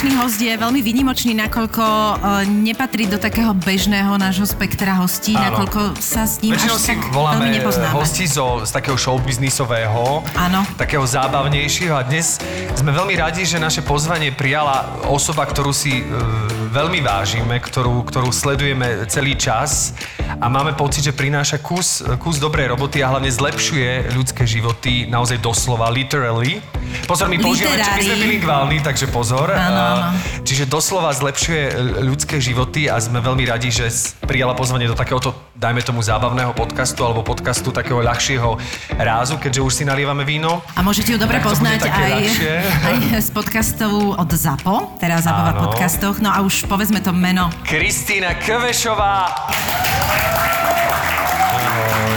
Dnešný host je veľmi výnimočný, nakoľko uh, nepatrí do takého bežného nášho spektra hostí, Áno. nakoľko sa s ním Väčšinou až tak voláme veľmi nepoznáme. hostí zo, z takého showbiznisového, Áno. takého zábavnejšieho a dnes sme veľmi radi, že naše pozvanie prijala osoba, ktorú si e, veľmi vážime, ktorú, ktorú sledujeme celý čas a máme pocit, že prináša kus, kus dobrej roboty a hlavne zlepšuje ľudské životy naozaj doslova, literally. Pozor, my používame, my sme bilingválni, takže pozor. Áno, áno. Čiže doslova zlepšuje ľudské životy a sme veľmi radi, že prijala pozvanie do takéhoto, dajme tomu, zábavného podcastu alebo podcastu takého ľahšieho rázu, keďže už si nalievame víno. A môžete ju dobre poznať aj, ľahšie. aj z podcastov od ZAPO, teraz ZAPO v podcastoch. No a už povedzme to meno. Kristýna Kvešová.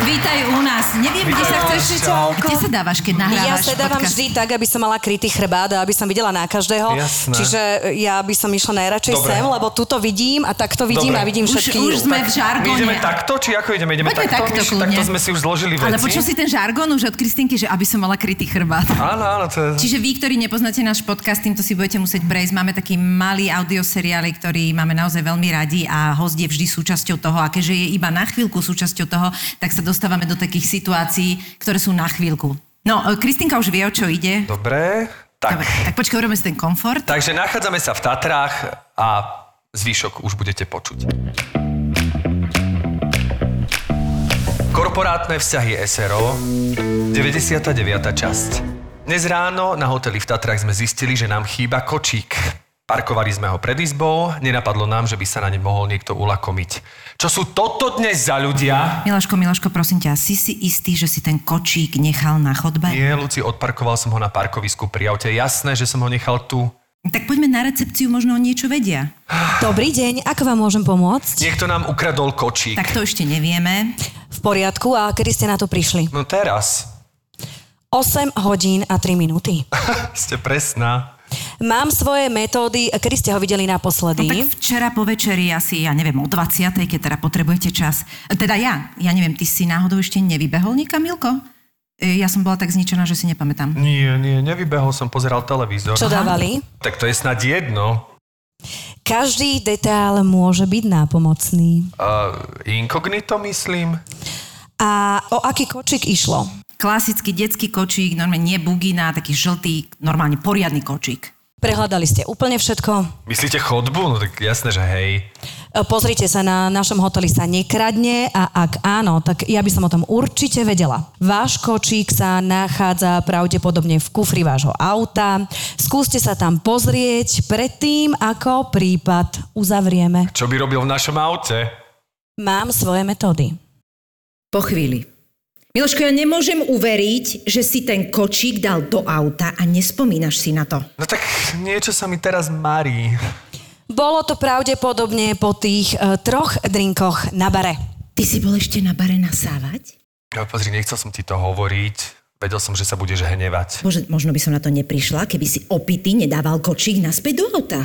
Vítaj u nás. Neviem, kde sa chceš... Čau. Kde sa dávaš, keď Ja nahrávaš sa dávam podcast? vždy tak, aby som mala krytý chrbát a aby som videla na každého. Jasné. Čiže ja by som išla najradšej Dobre. sem, lebo tuto vidím a takto vidím Dobre. a vidím Už- všetky. už sme v My žargóne. ideme takto, či ako ideme? Ideme Poďme takto? takto, takto sme si už zložili veci. Ale počul si ten žargon už od Kristinky, že aby som mala krytý chrbát. Áno, áno, to je... Čiže vy, ktorí nepoznáte náš podcast, týmto si budete musieť prejsť. Máme taký malý audioseriály, ktorý máme naozaj veľmi radi a host je vždy súčasťou toho. A keďže je iba na chvíľku súčasťou toho, tak sa dostávame do takých situácií, ktoré sú na chvíľku. No, e, Kristinka už vie, o čo ide. Dobre, tak. Dobre, tak počkaj, urobíme si ten komfort. Takže nachádzame sa v Tatrách a zvyšok už budete počuť. Korporátne vzťahy SRO, 99. časť. Dnes ráno na hoteli v Tatrách sme zistili, že nám chýba kočík. Parkovali sme ho pred izbou, nenapadlo nám, že by sa na ne mohol niekto ulakomiť. Čo sú toto dnes za ľudia? Milaško, Milaško, prosím ťa, si si istý, že si ten kočík nechal na chodbe? Nie, Luci, odparkoval som ho na parkovisku pri aute. Jasné, že som ho nechal tu. Tak poďme na recepciu, možno niečo vedia. Dobrý deň, ako vám môžem pomôcť? Niekto nám ukradol kočík. Tak to ešte nevieme. V poriadku, a kedy ste na to prišli? No teraz. 8 hodín a 3 minúty. Ste presná. Mám svoje metódy, kedy ste ho videli No naposledy? tak včera po večeri asi, ja neviem, o 20. keď teda potrebujete čas. Teda ja, ja neviem, ty si náhodou ešte nevybehol nikam, Milko? E, Ja som bola tak zničená, že si nepamätám. Nie, nie, nevybehol som, pozeral televízor. Čo dávali? Tak to je snad jedno. Každý detail môže byť nápomocný. Uh, inkognito myslím. A o aký kočík išlo? Klasický detský kočík, normálne nie bugina, taký žltý, normálne poriadny kočík. Prehľadali ste úplne všetko? Myslíte chodbu? No tak jasné, že hej. E, Pozrite sa, na našom hoteli sa nekradne a ak áno, tak ja by som o tom určite vedela. Váš kočík sa nachádza pravdepodobne v kufri vášho auta. Skúste sa tam pozrieť predtým, ako prípad uzavrieme. Čo by robil v našom aute? Mám svoje metódy. Po chvíli. Miloško, ja nemôžem uveriť, že si ten kočík dal do auta a nespomínaš si na to. No tak niečo sa mi teraz marí. Bolo to pravdepodobne po tých e, troch drinkoch na bare. Ty si bol ešte na bare nasávať? Ja, pozri, nechcel som ti to hovoriť. Vedel som, že sa budeš hnevať. Bože, možno by som na to neprišla, keby si opity nedával kočík naspäť do auta.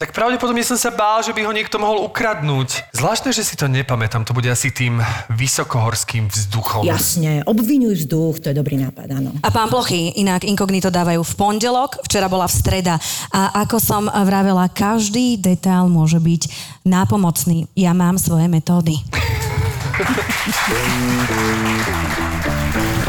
Tak pravdepodobne som sa bál, že by ho niekto mohol ukradnúť. Zvláštne, že si to nepamätám. To bude asi tým vysokohorským vzduchom. Jasne, obvinuj vzduch, to je dobrý nápad, áno. A pán Plochy, inak inkognito dávajú v pondelok, včera bola v streda. A ako som vravela, každý detail môže byť nápomocný. Ja mám svoje metódy.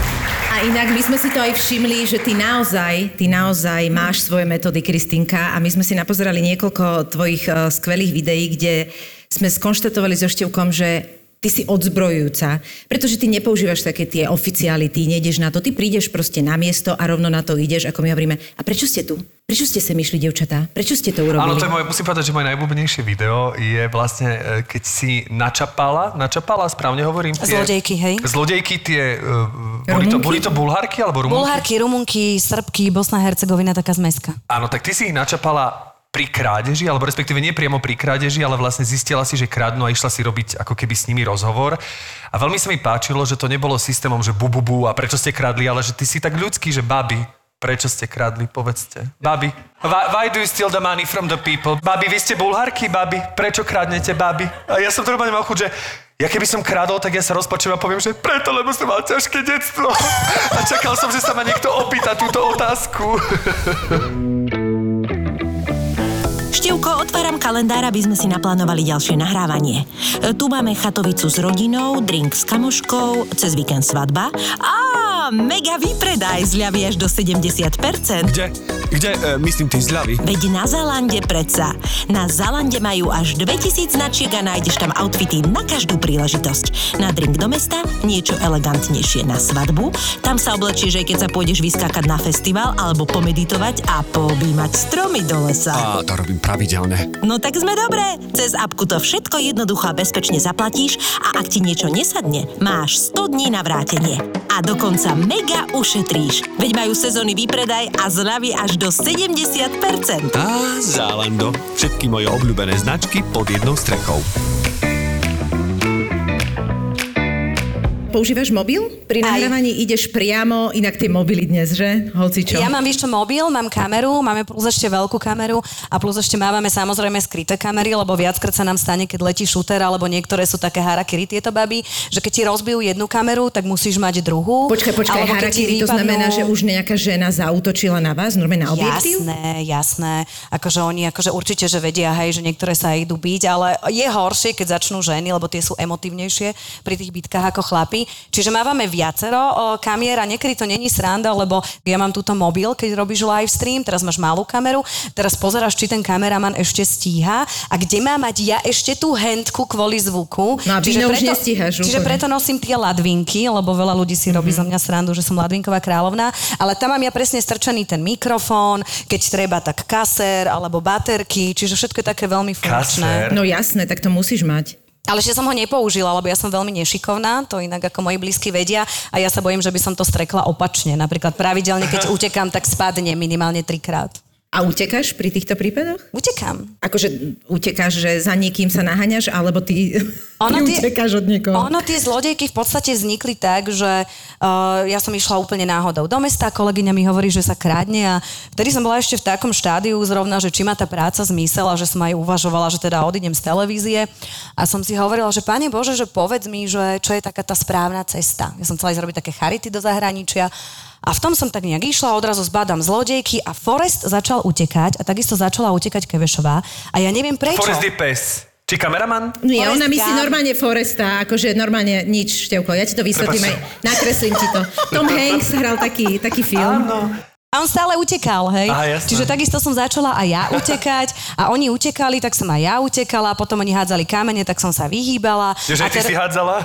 A inak my sme si to aj všimli, že ty naozaj, ty naozaj máš svoje metódy, Kristinka, a my sme si napozerali niekoľko tvojich uh, skvelých videí, kde sme skonštatovali so Števkom, že ty si odzbrojujúca, pretože ty nepoužívaš také tie oficiality, nejdeš na to, ty prídeš proste na miesto a rovno na to ideš, ako my hovoríme. A prečo ste tu? Prečo ste sem išli, devčatá? Prečo ste to urobili? Áno, to je moje, musím povedať, že moje najobľúbenejšie video je vlastne, e, keď si načapala, načapala, správne hovorím? Tie, Zlodejky, hej? Zlodejky, tie, uh, boli, to, boli to bulharky alebo rumunky? Bulharky, Rumunky, Srbky, Bosna, Hercegovina, taká zmeska. Áno, tak ty si ich načapala pri krádeži, alebo respektíve nie priamo pri krádeži, ale vlastne zistila si, že kradnú a išla si robiť ako keby s nimi rozhovor. A veľmi sa mi páčilo, že to nebolo systémom, že bu, bu, bu a prečo ste kradli, ale že ty si tak ľudský, že babi, Prečo ste kradli, povedzte. Babi, why, why do you steal the money from the people? Babi, vy ste bulharky, babi, prečo kradnete, babi? A ja som to normálne mal chuť, že ja keby som kradol, tak ja sa rozpačujem a poviem, že preto, lebo som mal ťažké detstvo. A čakal som, že sa ma niekto opýta túto otázku. Otváram kalendár, aby sme si naplánovali ďalšie nahrávanie. E, Tu máme chatovicu s rodinou, drink s kamoškou, cez víkend svadba a mega výpredaj, zľavy až do 70%. Kde? Kde? E, myslím, ty zľavy. Veď na Zalande predsa. Na Zalande majú až 2000 značiek a nájdeš tam outfity na každú príležitosť. Na drink do mesta, niečo elegantnejšie na svadbu, tam sa oblečieš aj keď sa pôjdeš vyskákať na festival alebo pomeditovať a poobímať stromy do lesa. A to robím pravidelne. No tak sme dobré. Cez apku to všetko jednoducho a bezpečne zaplatíš a ak ti niečo nesadne, máš 100 dní na vrátenie. A dokonca mega ušetríš. Veď majú sezónny výpredaj a zľavy až do 70%. Á, Zálando. Všetky moje obľúbené značky pod jednou strechou. Používaš mobil? Pri Aj. nahrávaní ideš priamo, inak tie mobily dnes, že? Hoci čo. Ja mám čo, mobil, mám kameru, máme plus ešte veľkú kameru a plus ešte máme samozrejme skryté kamery, lebo viackrát sa nám stane, keď letí šúter, alebo niektoré sú také harakiri tieto baby, že keď ti rozbijú jednu kameru, tak musíš mať druhú. Počkaj, počkaj, alebo harakiri, to vypadnú- znamená, že už nejaká žena zautočila na vás, normálne na objektív? Jasné, jasné. Akože oni akože určite, že vedia, hej, že niektoré sa idú byť, ale je horšie, keď začnú ženy, lebo tie sú emotívnejšie pri tých bitkách ako chlapi. Čiže máme viacero kamier a niekedy to není sranda, lebo ja mám túto mobil, keď robíš live stream, teraz máš malú kameru, teraz pozeráš, či ten kameraman ešte stíha a kde má mať ja ešte tú handku kvôli zvuku. No a víno už nestíhaš Čiže úplne. preto nosím tie ladvinky, lebo veľa ľudí si robí zo mňa srandu, že som ladvinková kráľovná, ale tam mám ja presne strčený ten mikrofón, keď treba tak kaser alebo baterky, čiže všetko je také veľmi funkčné. Kaser? No jasné, tak to musíš mať. Ale ešte som ho nepoužila, lebo ja som veľmi nešikovná, to inak ako moji blízky vedia a ja sa bojím, že by som to strekla opačne. Napríklad pravidelne, keď utekám, tak spadne minimálne trikrát. A utekáš pri týchto prípadoch? Utekám. Akože utekáš, že za niekým sa naháňaš, alebo ty, Ono ty tie- utekáš od niekoho? Ono tie zlodejky v podstate vznikli tak, že uh, ja som išla úplne náhodou do mesta, kolegyňa mi hovorí, že sa krádne a vtedy som bola ešte v takom štádiu zrovna, že či má tá práca zmysel a že som aj uvažovala, že teda odídem z televízie a som si hovorila, že Pane Bože, že povedz mi, že čo je taká tá správna cesta. Ja som chcela ísť robiť také charity do zahraničia a v tom som tak nejak išla, odrazu zbadám zlodejky a Forest začal utekať a takisto začala utekať Kevešová a ja neviem prečo. Forest je pes. Či kameraman? Nie, Forrest ona myslí normálne Foresta, akože normálne nič, Števko, ja ti to vysvetlím aj, nakreslím ti to. Tom Hanks hral taký, taký film. Áno. A on stále utekal, hej? Aha, jasné. Čiže takisto som začala aj ja utekať a oni utekali, tak som aj ja utekala, potom oni hádzali kamene, tak som sa vyhýbala. Že a aj ty si hádzala?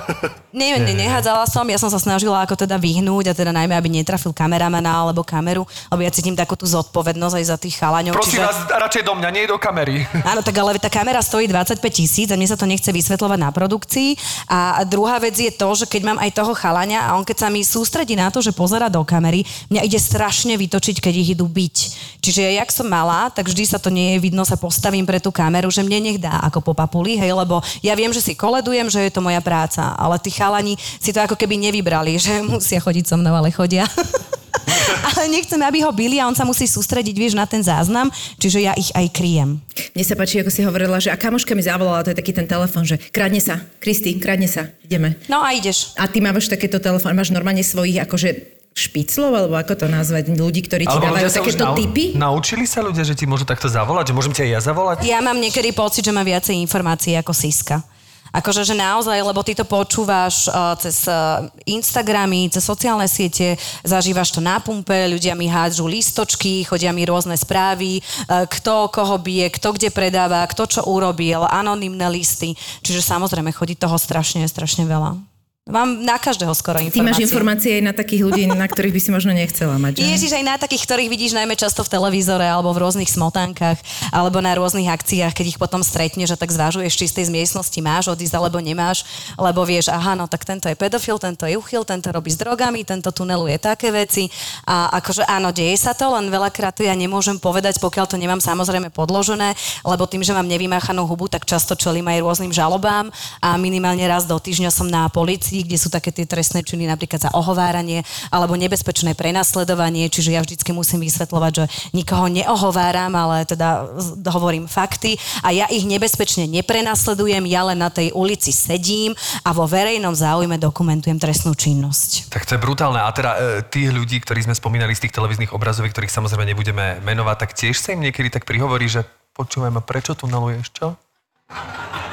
Nie, nie, nehádzala som, ja som sa snažila ako teda vyhnúť a teda najmä, aby netrafil kameramana alebo kameru, lebo ja cítim takú tú zodpovednosť aj za tých chalaňov. Prosím vás, radšej do mňa, nie do kamery. Áno, tak ale tá kamera stojí 25 tisíc a mne sa to nechce vysvetľovať na produkcii. A druhá vec je to, že keď mám aj toho chalania a on keď sa mi sústredí na to, že pozera do kamery, mňa ide strašne vytočiť, keď ich idú byť. Čiže ja, jak som malá, tak vždy sa to nie je vidno, sa postavím pre tú kameru, že mne nech dá ako po papuli, hej, lebo ja viem, že si koledujem, že je to moja práca, ale tí chalani si to ako keby nevybrali, že musia chodiť so mnou, ale chodia. ale nechcem, aby ho byli a on sa musí sústrediť, vieš, na ten záznam, čiže ja ich aj kryjem. Mne sa páči, ako si hovorila, že a kamoška mi zavolala, to je taký ten telefon, že kradne sa, Kristi, kradne sa, ideme. No a ideš. A ty máš takéto telefón, máš normálne svojich akože špiclov, alebo ako to nazvať, ľudí, ktorí ti dávajú sa už takéto nau- typy? Naučili sa ľudia, že ti môžu takto zavolať? Že môžem ti aj ja zavolať? Ja mám niekedy pocit, že mám viacej informácií ako Siska. Akože, že naozaj, lebo ty to počúvaš uh, cez uh, Instagramy, cez sociálne siete, zažívaš to na pumpe, ľudia mi hádžu listočky, chodia mi rôzne správy, uh, kto koho bije, kto kde predáva, kto čo urobil, anonymné listy. Čiže samozrejme, chodí toho strašne, strašne veľa. Mám na každého skoro Ty máš informácie. informácie aj na takých ľudí, na ktorých by si možno nechcela mať, že? Ježiš, aj na takých, ktorých vidíš najmä často v televízore alebo v rôznych smotánkach alebo na rôznych akciách, keď ich potom stretneš a tak zvážuješ, či z tej miestnosti máš odísť alebo nemáš, lebo vieš, aha, no tak tento je pedofil, tento je uchyl, tento robí s drogami, tento tuneluje také veci a akože áno, deje sa to, len veľakrát to ja nemôžem povedať, pokiaľ to nemám samozrejme podložené, lebo tým, že mám nevymáchanú hubu, tak často čelím aj rôznym žalobám a minimálne raz do týždňa som na policii veci, kde sú také tie trestné činy napríklad za ohováranie alebo nebezpečné prenasledovanie, čiže ja vždycky musím vysvetľovať, že nikoho neohováram, ale teda hovorím fakty a ja ich nebezpečne neprenasledujem, ja len na tej ulici sedím a vo verejnom záujme dokumentujem trestnú činnosť. Tak to je brutálne. A teda e, tých ľudí, ktorí sme spomínali z tých televíznych obrazov, ktorých samozrejme nebudeme menovať, tak tiež sa im niekedy tak prihovorí, že počúvaj ma, prečo tuneluješ, čo?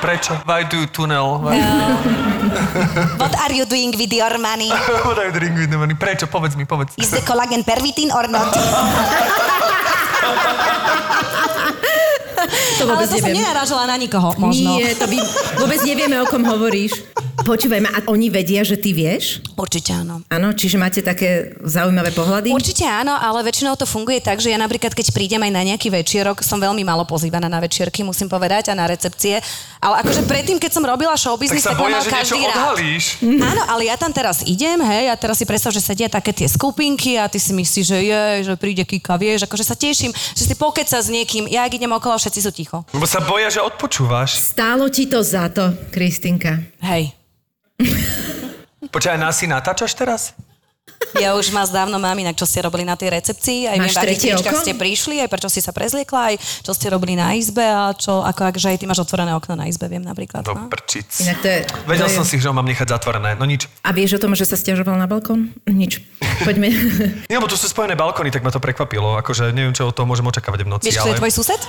Prečo? Why do you tunnel? Why... What are you doing with your money? What are you doing with the money? Prečo? Povedz mi, povedz. Is the collagen pervitin or not? To Ale vôbec to som neviem. nenarážala na nikoho, možno. Nie, to by, vôbec nevieme, o kom hovoríš. Počúvaj ma, a oni vedia, že ty vieš? Určite áno. Áno, čiže máte také zaujímavé pohľady? Určite áno, ale väčšinou to funguje tak, že ja napríklad, keď prídem aj na nejaký večierok, som veľmi málo pozývaná na večierky, musím povedať, a na recepcie. Ale akože predtým, keď som robila show Tak business, sa tak, boja, mal že niečo každý rád. odhalíš. Áno, ale ja tam teraz idem, hej, a teraz si predstav, že sedia také tie skupinky a ty si myslíš, že je, že príde Kika, vieš, akože sa teším, že si pokeca s niekým, ja ak idem okolo, všetci sú ticho. Lebo sa boja, že odpočúvaš. Stálo ti to za to, Kristinka. Hej. Počkaj, nás si natáčaš teraz? Ja už vás dávno mám inak, čo ste robili na tej recepcii, aj Máš viem, v akých tričkách ste prišli, aj prečo si sa prezliekla, aj čo ste robili na izbe a čo, ako akže aj ty máš otvorené okno na izbe, viem napríklad. Do No. prčic. Inak to je... Vedel to je... som si, že ho mám nechať zatvorené. No nič. A vieš o tom, že sa stiažoval na balkón? Nič. Poďme. Nie, lebo tu sú spojené balkóny, tak ma to prekvapilo. Akože neviem, čo od toho môžem očakávať v noci, Vieš, kto ale... je tvoj sused?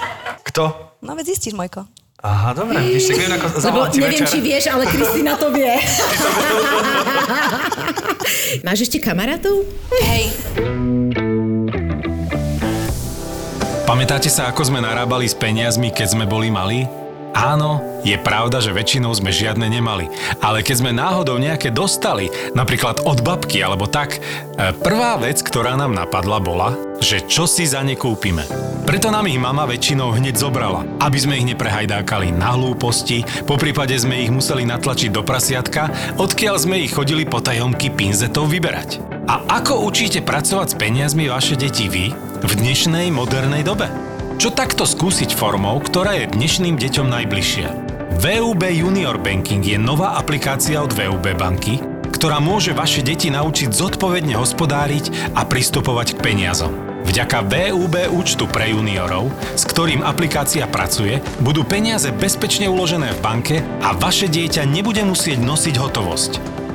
Kto? No veď zistíš, Mojko. Aha, dobre, vidíš, tak viem, ako Lebo neviem, večer. či vieš, ale Kristina to vie. Máš ešte kamarátov? Hej, Pamätáte sa, ako sme narábali s peniazmi, keď sme boli malí? Áno, je pravda, že väčšinou sme žiadne nemali. Ale keď sme náhodou nejaké dostali, napríklad od babky alebo tak, e, prvá vec, ktorá nám napadla bola, že čo si za ne kúpime. Preto nám ich mama väčšinou hneď zobrala, aby sme ich neprehajdákali na hlúposti, po prípade sme ich museli natlačiť do prasiatka, odkiaľ sme ich chodili po tajomky pinzetov vyberať. A ako učíte pracovať s peniazmi vaše deti vy v dnešnej modernej dobe? Čo takto skúsiť formou, ktorá je dnešným deťom najbližšia? VUB Junior Banking je nová aplikácia od VUB banky, ktorá môže vaše deti naučiť zodpovedne hospodáriť a pristupovať k peniazom. Vďaka VUB účtu pre juniorov, s ktorým aplikácia pracuje, budú peniaze bezpečne uložené v banke a vaše dieťa nebude musieť nosiť hotovosť.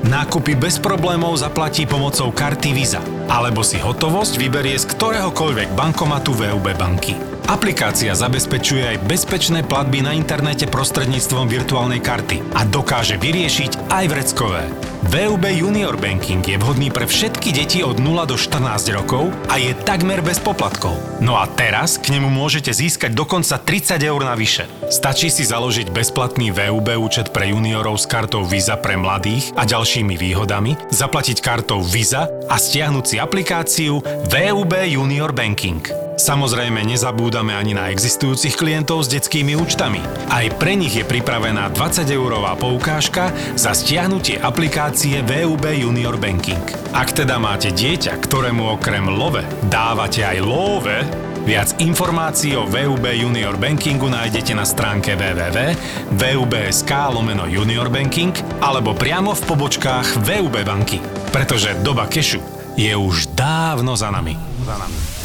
Nákupy bez problémov zaplatí pomocou karty Visa, alebo si hotovosť vyberie z ktoréhokoľvek bankomatu VUB banky. Aplikácia zabezpečuje aj bezpečné platby na internete prostredníctvom virtuálnej karty a dokáže vyriešiť aj vreckové. VUB Junior Banking je vhodný pre všetky deti od 0 do 14 rokov a je takmer bez poplatkov. No a teraz k nemu môžete získať dokonca 30 eur navyše. Stačí si založiť bezplatný VUB účet pre juniorov s kartou Visa pre mladých a ďalšími výhodami, zaplatiť kartou Visa a stiahnuť si aplikáciu VUB Junior Banking. Samozrejme nezabúdame ani na existujúcich klientov s detskými účtami. Aj pre nich je pripravená 20-eurová poukážka za stiahnutie aplikácie VUB Junior Banking. Ak teda máte dieťa, ktorému okrem love dávate aj love, Viac informácií o VUB Junior Bankingu nájdete na stránke www.vub.sk lomeno Junior Banking alebo priamo v pobočkách VUB banky. Pretože doba kešu je už dávno za nami. Za nami.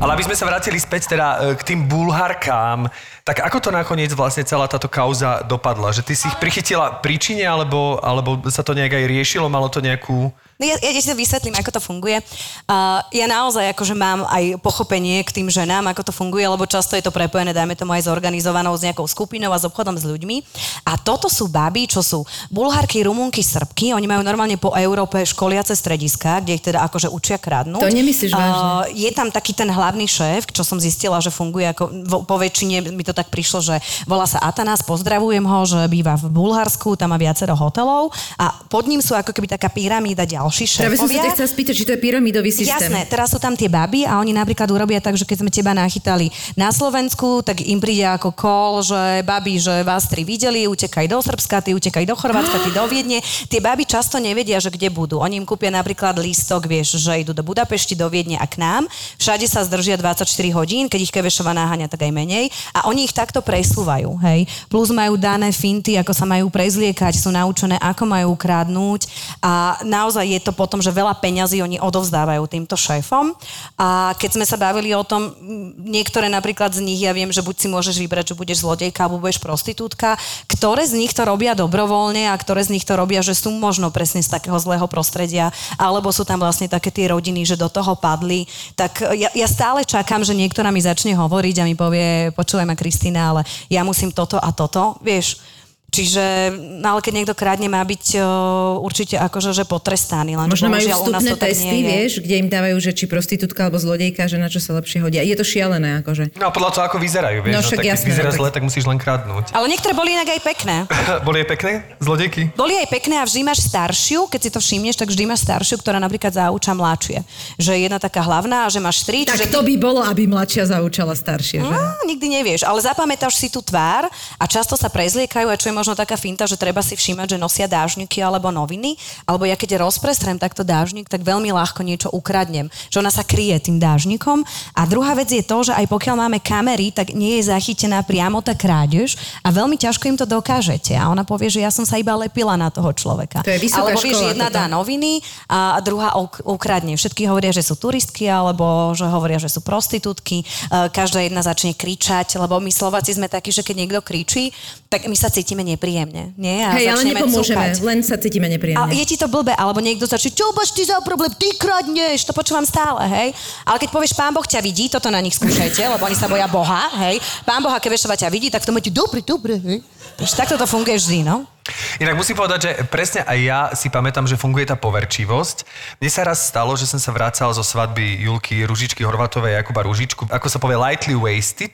Ale aby sme sa vrátili späť teda e, k tým bulharkám, tak ako to nakoniec vlastne celá táto kauza dopadla? Že ty si ich prichytila príčine, alebo, alebo sa to nejak aj riešilo, malo to nejakú... No ja, ja ti to vysvetlím, ako to funguje. Uh, ja naozaj akože mám aj pochopenie k tým ženám, ako to funguje, lebo často je to prepojené, dajme tomu aj zorganizovanou s nejakou skupinou a s obchodom s ľuďmi. A toto sú baby, čo sú bulharky, rumunky, srbky. Oni majú normálne po Európe školiace strediska, kde ich teda akože učia kradnúť. To nemyslíš vážne? Uh, je tam taký ten hlavný šéf, čo som zistila, že funguje ako vo, po väčšine mi to tak prišlo, že volá sa Atanás, pozdravujem ho, že býva v Bulharsku, tam má viacero hotelov a pod ním sú ako keby taká pyramída ďalších ďalší Práve som sa šéfovia. ťa chcela spýtať, či to je pyramidový systém. Jasné, teraz sú tam tie baby a oni napríklad urobia tak, že keď sme teba nachytali na Slovensku, tak im príde ako call, že babi, že vás tri videli, utekaj do Srbska, ty utekaj do Chorvátska, ty do Viedne. Tie baby často nevedia, že kde budú. Oni im kúpia napríklad lístok, vieš, že idú do Budapešti, do Viedne a k nám. Všade sa zdržia 24 hodín, keď ich Kevešova náhania, tak aj menej. A oni ich takto presúvajú, hej. Plus majú dané finty, ako sa majú prezliekať, sú naučené, ako majú kradnúť a naozaj je to potom, že veľa peňazí oni odovzdávajú týmto šéfom. A keď sme sa bavili o tom, niektoré napríklad z nich, ja viem, že buď si môžeš vybrať, že budeš zlodejka alebo budeš prostitútka, ktoré z nich to robia dobrovoľne a ktoré z nich to robia, že sú možno presne z takého zlého prostredia, alebo sú tam vlastne také tie rodiny, že do toho padli. Tak ja, ja stále čakám, že niektorá mi začne hovoriť a mi povie, počúvaj ma Kristýna, ale ja musím toto a toto, vieš. Čiže, no ale keď niekto krádne, má byť uh, určite akože že potrestaný. Len Možno majú vstupné tak testy, je. vieš, kde im dávajú, že či prostitútka alebo zlodejka, že na čo sa lepšie hodia. Je to šialené, akože. No a podľa toho, ako vyzerajú, vieš. No však tak keď jasné, vyzerá no tak- zle, tak musíš len kradnúť. Ale niektoré boli inak aj pekné. Boli je pekné? Zlodejky? Boli aj pekné a vždy máš staršiu, keď si to všimneš, tak vždy máš staršiu, ktorá napríklad zauča mladšie. Že jedna taká hlavná že máš tri. Tak čiže to by bolo, aby mladšia zaučala staršie, že? No, nikdy nevieš, ale zapamätáš si tú tvár a často sa prezliekajú a čo je možno taká finta, že treba si všímať, že nosia dážniky alebo noviny, alebo ja keď rozprestrem takto dážnik, tak veľmi ľahko niečo ukradnem, že ona sa kryje tým dážnikom. A druhá vec je to, že aj pokiaľ máme kamery, tak nie je zachytená priamo tá krádež a veľmi ťažko im to dokážete. A ona povie, že ja som sa iba lepila na toho človeka. To je vysoká Alebo vieš, jedna toto. dá noviny a druhá uk- ukradne. Všetky hovoria, že sú turistky alebo že hovoria, že sú prostitútky. E, Každá jedna začne kričať, lebo my Slováci sme takí, že keď niekto kričí, tak my sa cítime nepríjemne. Nie? A Hej, ale nepomôžeme, cúkať. len sa cítime A nepríjemne. je ti to blbé, alebo niekto začne, čo máš ty za problém, ty kradneš, to počúvam stále, hej. Ale keď povieš, pán Boh ťa vidí, toto na nich skúšajte, lebo oni sa boja Boha, hej. Pán Boha, keď ťa vidí, tak to máte dobre, dobre, hej. Takže takto to funguje vždy, no. Inak musím povedať, že presne aj ja si pamätám, že funguje tá poverčivosť. Mne sa raz stalo, že som sa vracal zo svadby Julky Ružičky Horvatovej a Jakuba Ružičku, ako sa povie lightly wasted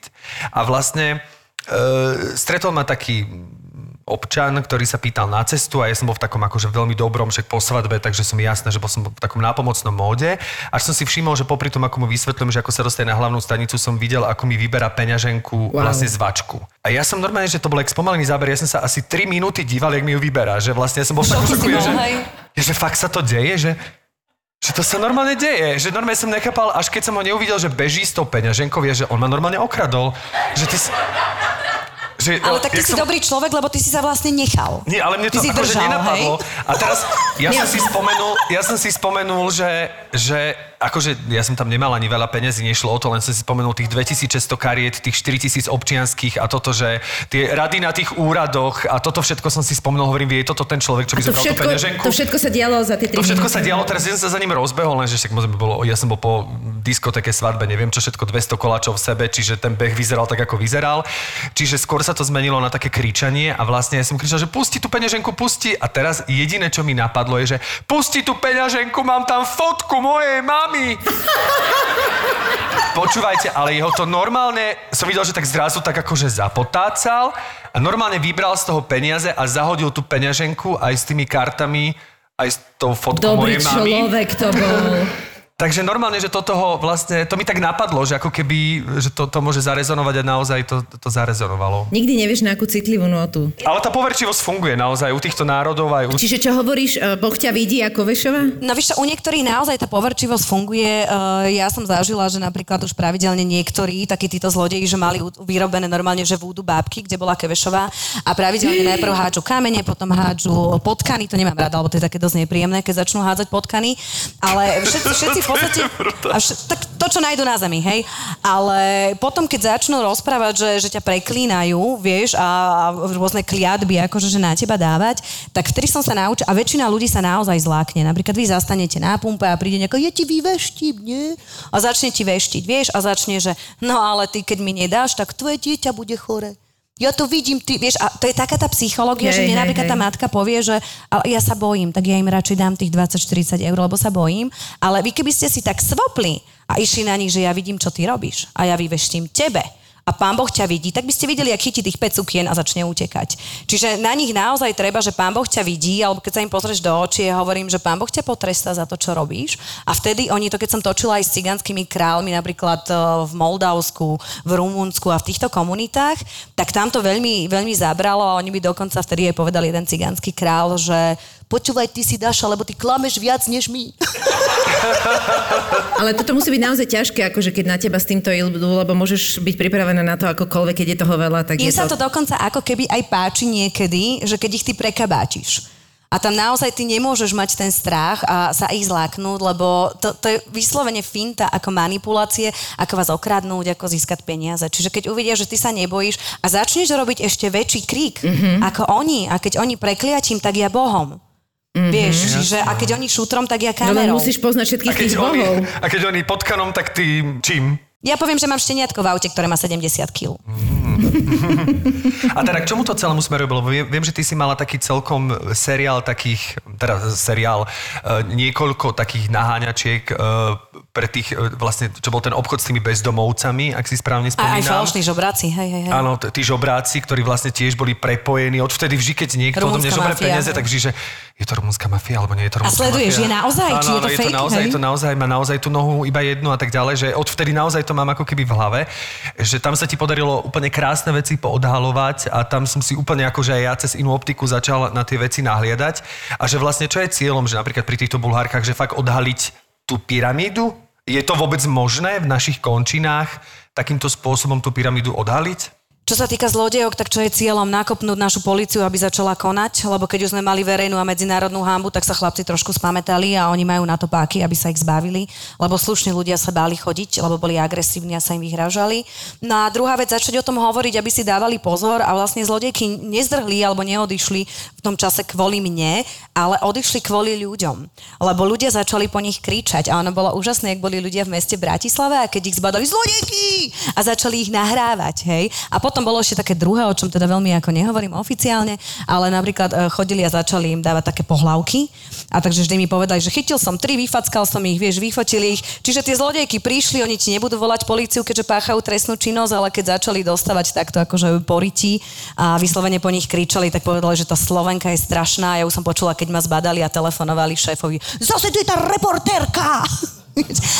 a vlastne e, stretol ma taký občan, ktorý sa pýtal na cestu a ja som bol v takom akože veľmi dobrom, však po svadbe, takže som jasné, že bol som v takom nápomocnom móde. Až som si všimol, že popri tom, ako mu vysvetľujem, že ako sa dostane na hlavnú stanicu, som videl, ako mi vyberá peňaženku Wow. vlastne z vačku. A ja som normálne, že to bol spomalený záber, ja som sa asi 3 minúty díval, jak mi ju vyberá, že vlastne ja som bol v takom Šoku že, že fakt sa to deje, že že to sa normálne deje, že normálne som nechápal, až keď som ho neuvidel, že beží s tou peňaženkou, vie, že on ma normálne okradol. Že ty. Že, Ale tak ty si som- dobrý človek, lebo ty si sa vlastne nechal. nie, ale mne Ty to si akože nenapadlo. hej? A teraz ja som si spomenul, ja som si spomenul, že, že akože ja som tam nemal ani veľa peniazí, nešlo o to, len som si spomenul tých 2600 kariet, tých 4000 občianských a toto, že tie rady na tých úradoch a toto všetko som si spomenul, hovorím, je toto ten človek, čo by zobral tú peňaženku. to všetko sa dialo za tie 3 To všetko sa dialo, teraz ja som sa za ním rozbehol, lenže však možno by bolo, ja som bol po diskoteke svadbe, neviem čo všetko, 200 koláčov v sebe, čiže ten beh vyzeral tak, ako vyzeral. Čiže skôr sa to zmenilo na také kričanie a vlastne ja som kričal, že pusti tú peňaženku, pusti. A teraz jediné, čo mi napadlo je, že pusti tú peňaženku, mám tam fotku mojej mamy. Počúvajte, ale jeho to normálne, som videl, že tak zrazu tak akože zapotácal a normálne vybral z toho peniaze a zahodil tú peňaženku aj s tými kartami, aj s tou fotkou Dobrý mojej mamy. človek to bol. Takže normálne, že toto ho vlastne, to mi tak napadlo, že ako keby, že to, to môže zarezonovať a naozaj to, to zarezonovalo. Nikdy nevieš na akú citlivú notu. Ale tá poverčivosť funguje naozaj u týchto národov aj u... Čiže čo hovoríš, e, Boh ťa vidí ako Vešova? No čo, u niektorých naozaj tá poverčivosť funguje. Uh, ja som zažila, že napríklad už pravidelne niektorí, takí títo zlodeji, že mali vyrobené normálne, že vúdu bábky, kde bola Kevešová a pravidelne najprv hádžu kamene, potom hádžu potkany, to nemám rada, lebo to je také dosť nepríjemné, keď začnú hádzať potkany, ale všetci, všetci v podstate, a vš- tak to, čo nájdu na zemi, hej, ale potom, keď začnú rozprávať, že, že ťa preklínajú, vieš, a, a rôzne kliatby, akože, že na teba dávať, tak vtedy som sa naučila, a väčšina ľudí sa naozaj zlákne. Napríklad vy zastanete na pumpe a príde nejaká, ja ti vyveštím, nie? A začne ti veštiť, vieš, a začne, že no ale ty, keď mi nedáš, tak tvoje dieťa bude chore. Ja to vidím, ty, vieš, a to je taká tá psychológia, Hej, že mne napríklad tá matka povie, že ale ja sa bojím, tak ja im radšej dám tých 20-40 eur, lebo sa bojím. Ale vy keby ste si tak svopli a išli na nich, že ja vidím, čo ty robíš a ja vyveštím tebe a pán Boh ťa vidí, tak by ste videli, ak chytí tých 5 sukien a začne utekať. Čiže na nich naozaj treba, že pán Boh ťa vidí, alebo keď sa im pozrieš do očí, ja hovorím, že pán Boh ťa potrestá za to, čo robíš. A vtedy oni to, keď som točila aj s cigánskymi králmi, napríklad e, v Moldavsku, v Rumunsku a v týchto komunitách, tak tam to veľmi, veľmi zabralo a oni by dokonca vtedy aj povedal jeden cigánsky král, že počúvaj, ty si Daša, lebo ty klameš viac než my. Ale toto musí byť naozaj ťažké, akože keď na teba s týmto idú, lebo môžeš byť pripravená na to akokoľvek, keď je toho veľa, tak Mne je sa to... to dokonca ako keby aj páči niekedy, že keď ich ty prekabáčiš. A tam naozaj ty nemôžeš mať ten strach a sa ich zláknúť, lebo to, to je vyslovene finta ako manipulácie, ako vás okradnúť, ako získať peniaze. Čiže keď uvidia, že ty sa nebojíš a začneš robiť ešte väčší krík mm-hmm. ako oni a keď oni prekliatím, tak ja Bohom. Mm-hmm. Vieš, čiže a keď oni šútrom, tak ja No len kamerou. musíš poznať všetkých tých oni, bohov. a keď oni pod kanom, tak ty čím? Ja poviem, že mám šteniatko v aute, ktoré má 70 kg. A teda k čomu to celému smeruje? Lebo viem, že ty si mala taký celkom seriál takých, teda seriál, uh, niekoľko takých naháňačiek uh, pre tých, uh, vlastne, čo bol ten obchod s tými bezdomovcami, ak si správne A aj spomínam. falošní žobraci, hej, hej, hej. Áno, tí žobráci, ktorí vlastne tiež boli prepojení. Odvtedy vždy, keď niekto odo mňa žobre mafia, peniaze, tak vždy, že je to rumunská mafia, alebo nie je to rumunská sleduješ, mafia. je naozaj, Áno, či je to áno, je to fake, naozaj, hej? to naozaj, má naozaj tú nohu iba jednu a tak ďalej, že odvtedy naozaj to mám ako keby v hlave, že tam sa ti podarilo úplne krásne veci poodhalovať a tam som si úplne akože aj ja cez inú optiku začal na tie veci nahliadať a že vlastne čo je cieľom, že napríklad pri týchto bulhárkach, že fakt odhaliť tú pyramídu, je to vôbec možné v našich končinách takýmto spôsobom tú pyramídu odhaliť? Čo sa týka zlodejok, tak čo je cieľom nakopnúť našu policiu, aby začala konať, lebo keď už sme mali verejnú a medzinárodnú hambu, tak sa chlapci trošku spamätali a oni majú na to páky, aby sa ich zbavili, lebo slušní ľudia sa báli chodiť, lebo boli agresívni a sa im vyhražali. No a druhá vec, začať o tom hovoriť, aby si dávali pozor a vlastne zlodejky nezdrhli alebo neodišli v tom čase kvôli mne, ale odišli kvôli ľuďom. Lebo ľudia začali po nich kričať a ono bolo úžasné, ak boli ľudia v meste Bratislave a keď ich zbadali zlodejky a začali ich nahrávať, hej. A potom bolo ešte také druhé, o čom teda veľmi ako nehovorím oficiálne, ale napríklad e, chodili a začali im dávať také pohlavky a takže vždy mi povedali, že chytil som tri, vyfackal som ich, vieš, vyfotili ich. Čiže tie zlodejky prišli, oni ti nebudú volať políciu, keďže páchajú trestnú činnosť, ale keď začali dostávať takto akože poriti a vyslovene po nich kričali, tak povedali, že tá Slovenka je strašná. Ja už som počula, keď ma zbadali a telefonovali šéfovi, zase tu je tá reportérka!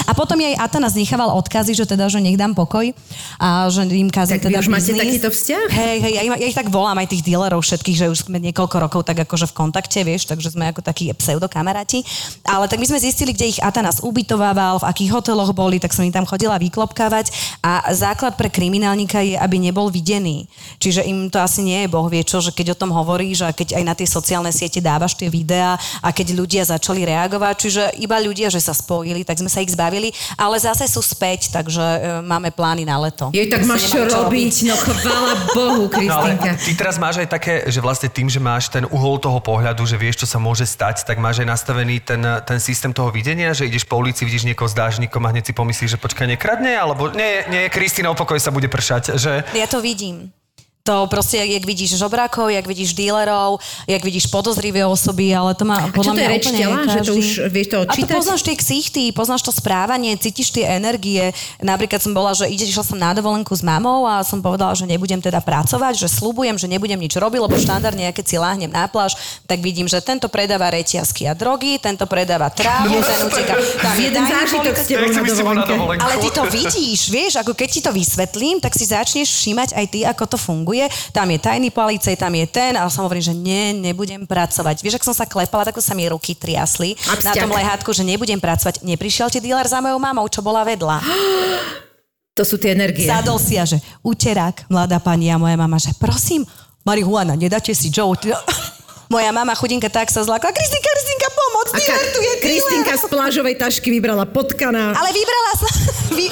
A potom jej Atanas nechával odkazy, že teda, že nech dám pokoj a že im kazí Tak teda už máte biznis. takýto vzťah? Hej, hej, ja, im- ja ich tak volám aj tých dealerov všetkých, že už sme niekoľko rokov tak akože v kontakte, vieš, takže sme ako takí pseudokamaráti. Ale tak my sme zistili, kde ich Atanas ubytovával, v akých hoteloch boli, tak som im tam chodila vyklopkávať a základ pre kriminálnika je, aby nebol videný. Čiže im to asi nie je boh vie čo, že keď o tom hovoríš a keď aj na tie sociálne siete dávaš tie videá a keď ľudia začali reagovať, čiže iba ľudia, že sa spojili, tak sme sa ich zbavili, ale zase sú späť, takže e, máme plány na leto. Jej, tak máš čo nemáme robiť, no chvála Bohu, No ale Kristýnka. ty teraz máš aj také, že vlastne tým, že máš ten uhol toho pohľadu, že vieš, čo sa môže stať, tak máš aj nastavený ten, ten systém toho videnia, že ideš po ulici, vidíš niekoho s dážnikom a hneď si pomyslíš, že počkaj, nekradne, alebo nie, nie, Kristina, opokoj sa bude pršať, že... Ja to vidím. To proste, jak vidíš žobrákov, jak vidíš dílerov, jak vidíš podozrivé osoby, ale to má podľa mňa úplne tela? Že to každý. už vieš to A to poznáš tie ksichty, poznáš to správanie, cítiš tie energie. Napríklad som bola, že ide, išla som na dovolenku s mamou a som povedala, že nebudem teda pracovať, že slubujem, že nebudem nič robiť, lebo štandardne, keď si láhnem na pláž, tak vidím, že tento predáva reťazky a drogy, tento predáva trávu, ten uteká. Tam je Jeden zážitok policajt- s tebou Nechcem na dovolenku. ale ty to vidíš, vieš, ako keď ti to vysvetlím, tak si začneš všímať aj ty, ako to funguje. Tam je tajný policaj, tam je ten a som hovorím, že nie, nebudem pracovať. Vieš, ak som sa klepala, tak sa mi ruky triasli A na tom lehátku, že nebudem pracovať. Neprišiel ti dealer za mojou mamou, čo bola vedľa. To sú tie energie. Sadol si a že uterák, mladá pani a moja mama, že prosím, marihuana, nedáte si Joe. Moja mama chudinka tak sa zlákla. Kristinka, Kristinka, pomoc, A dealer, tu je. Kristinka z plážovej tašky vybrala potkana. Ale vybrala som, vy,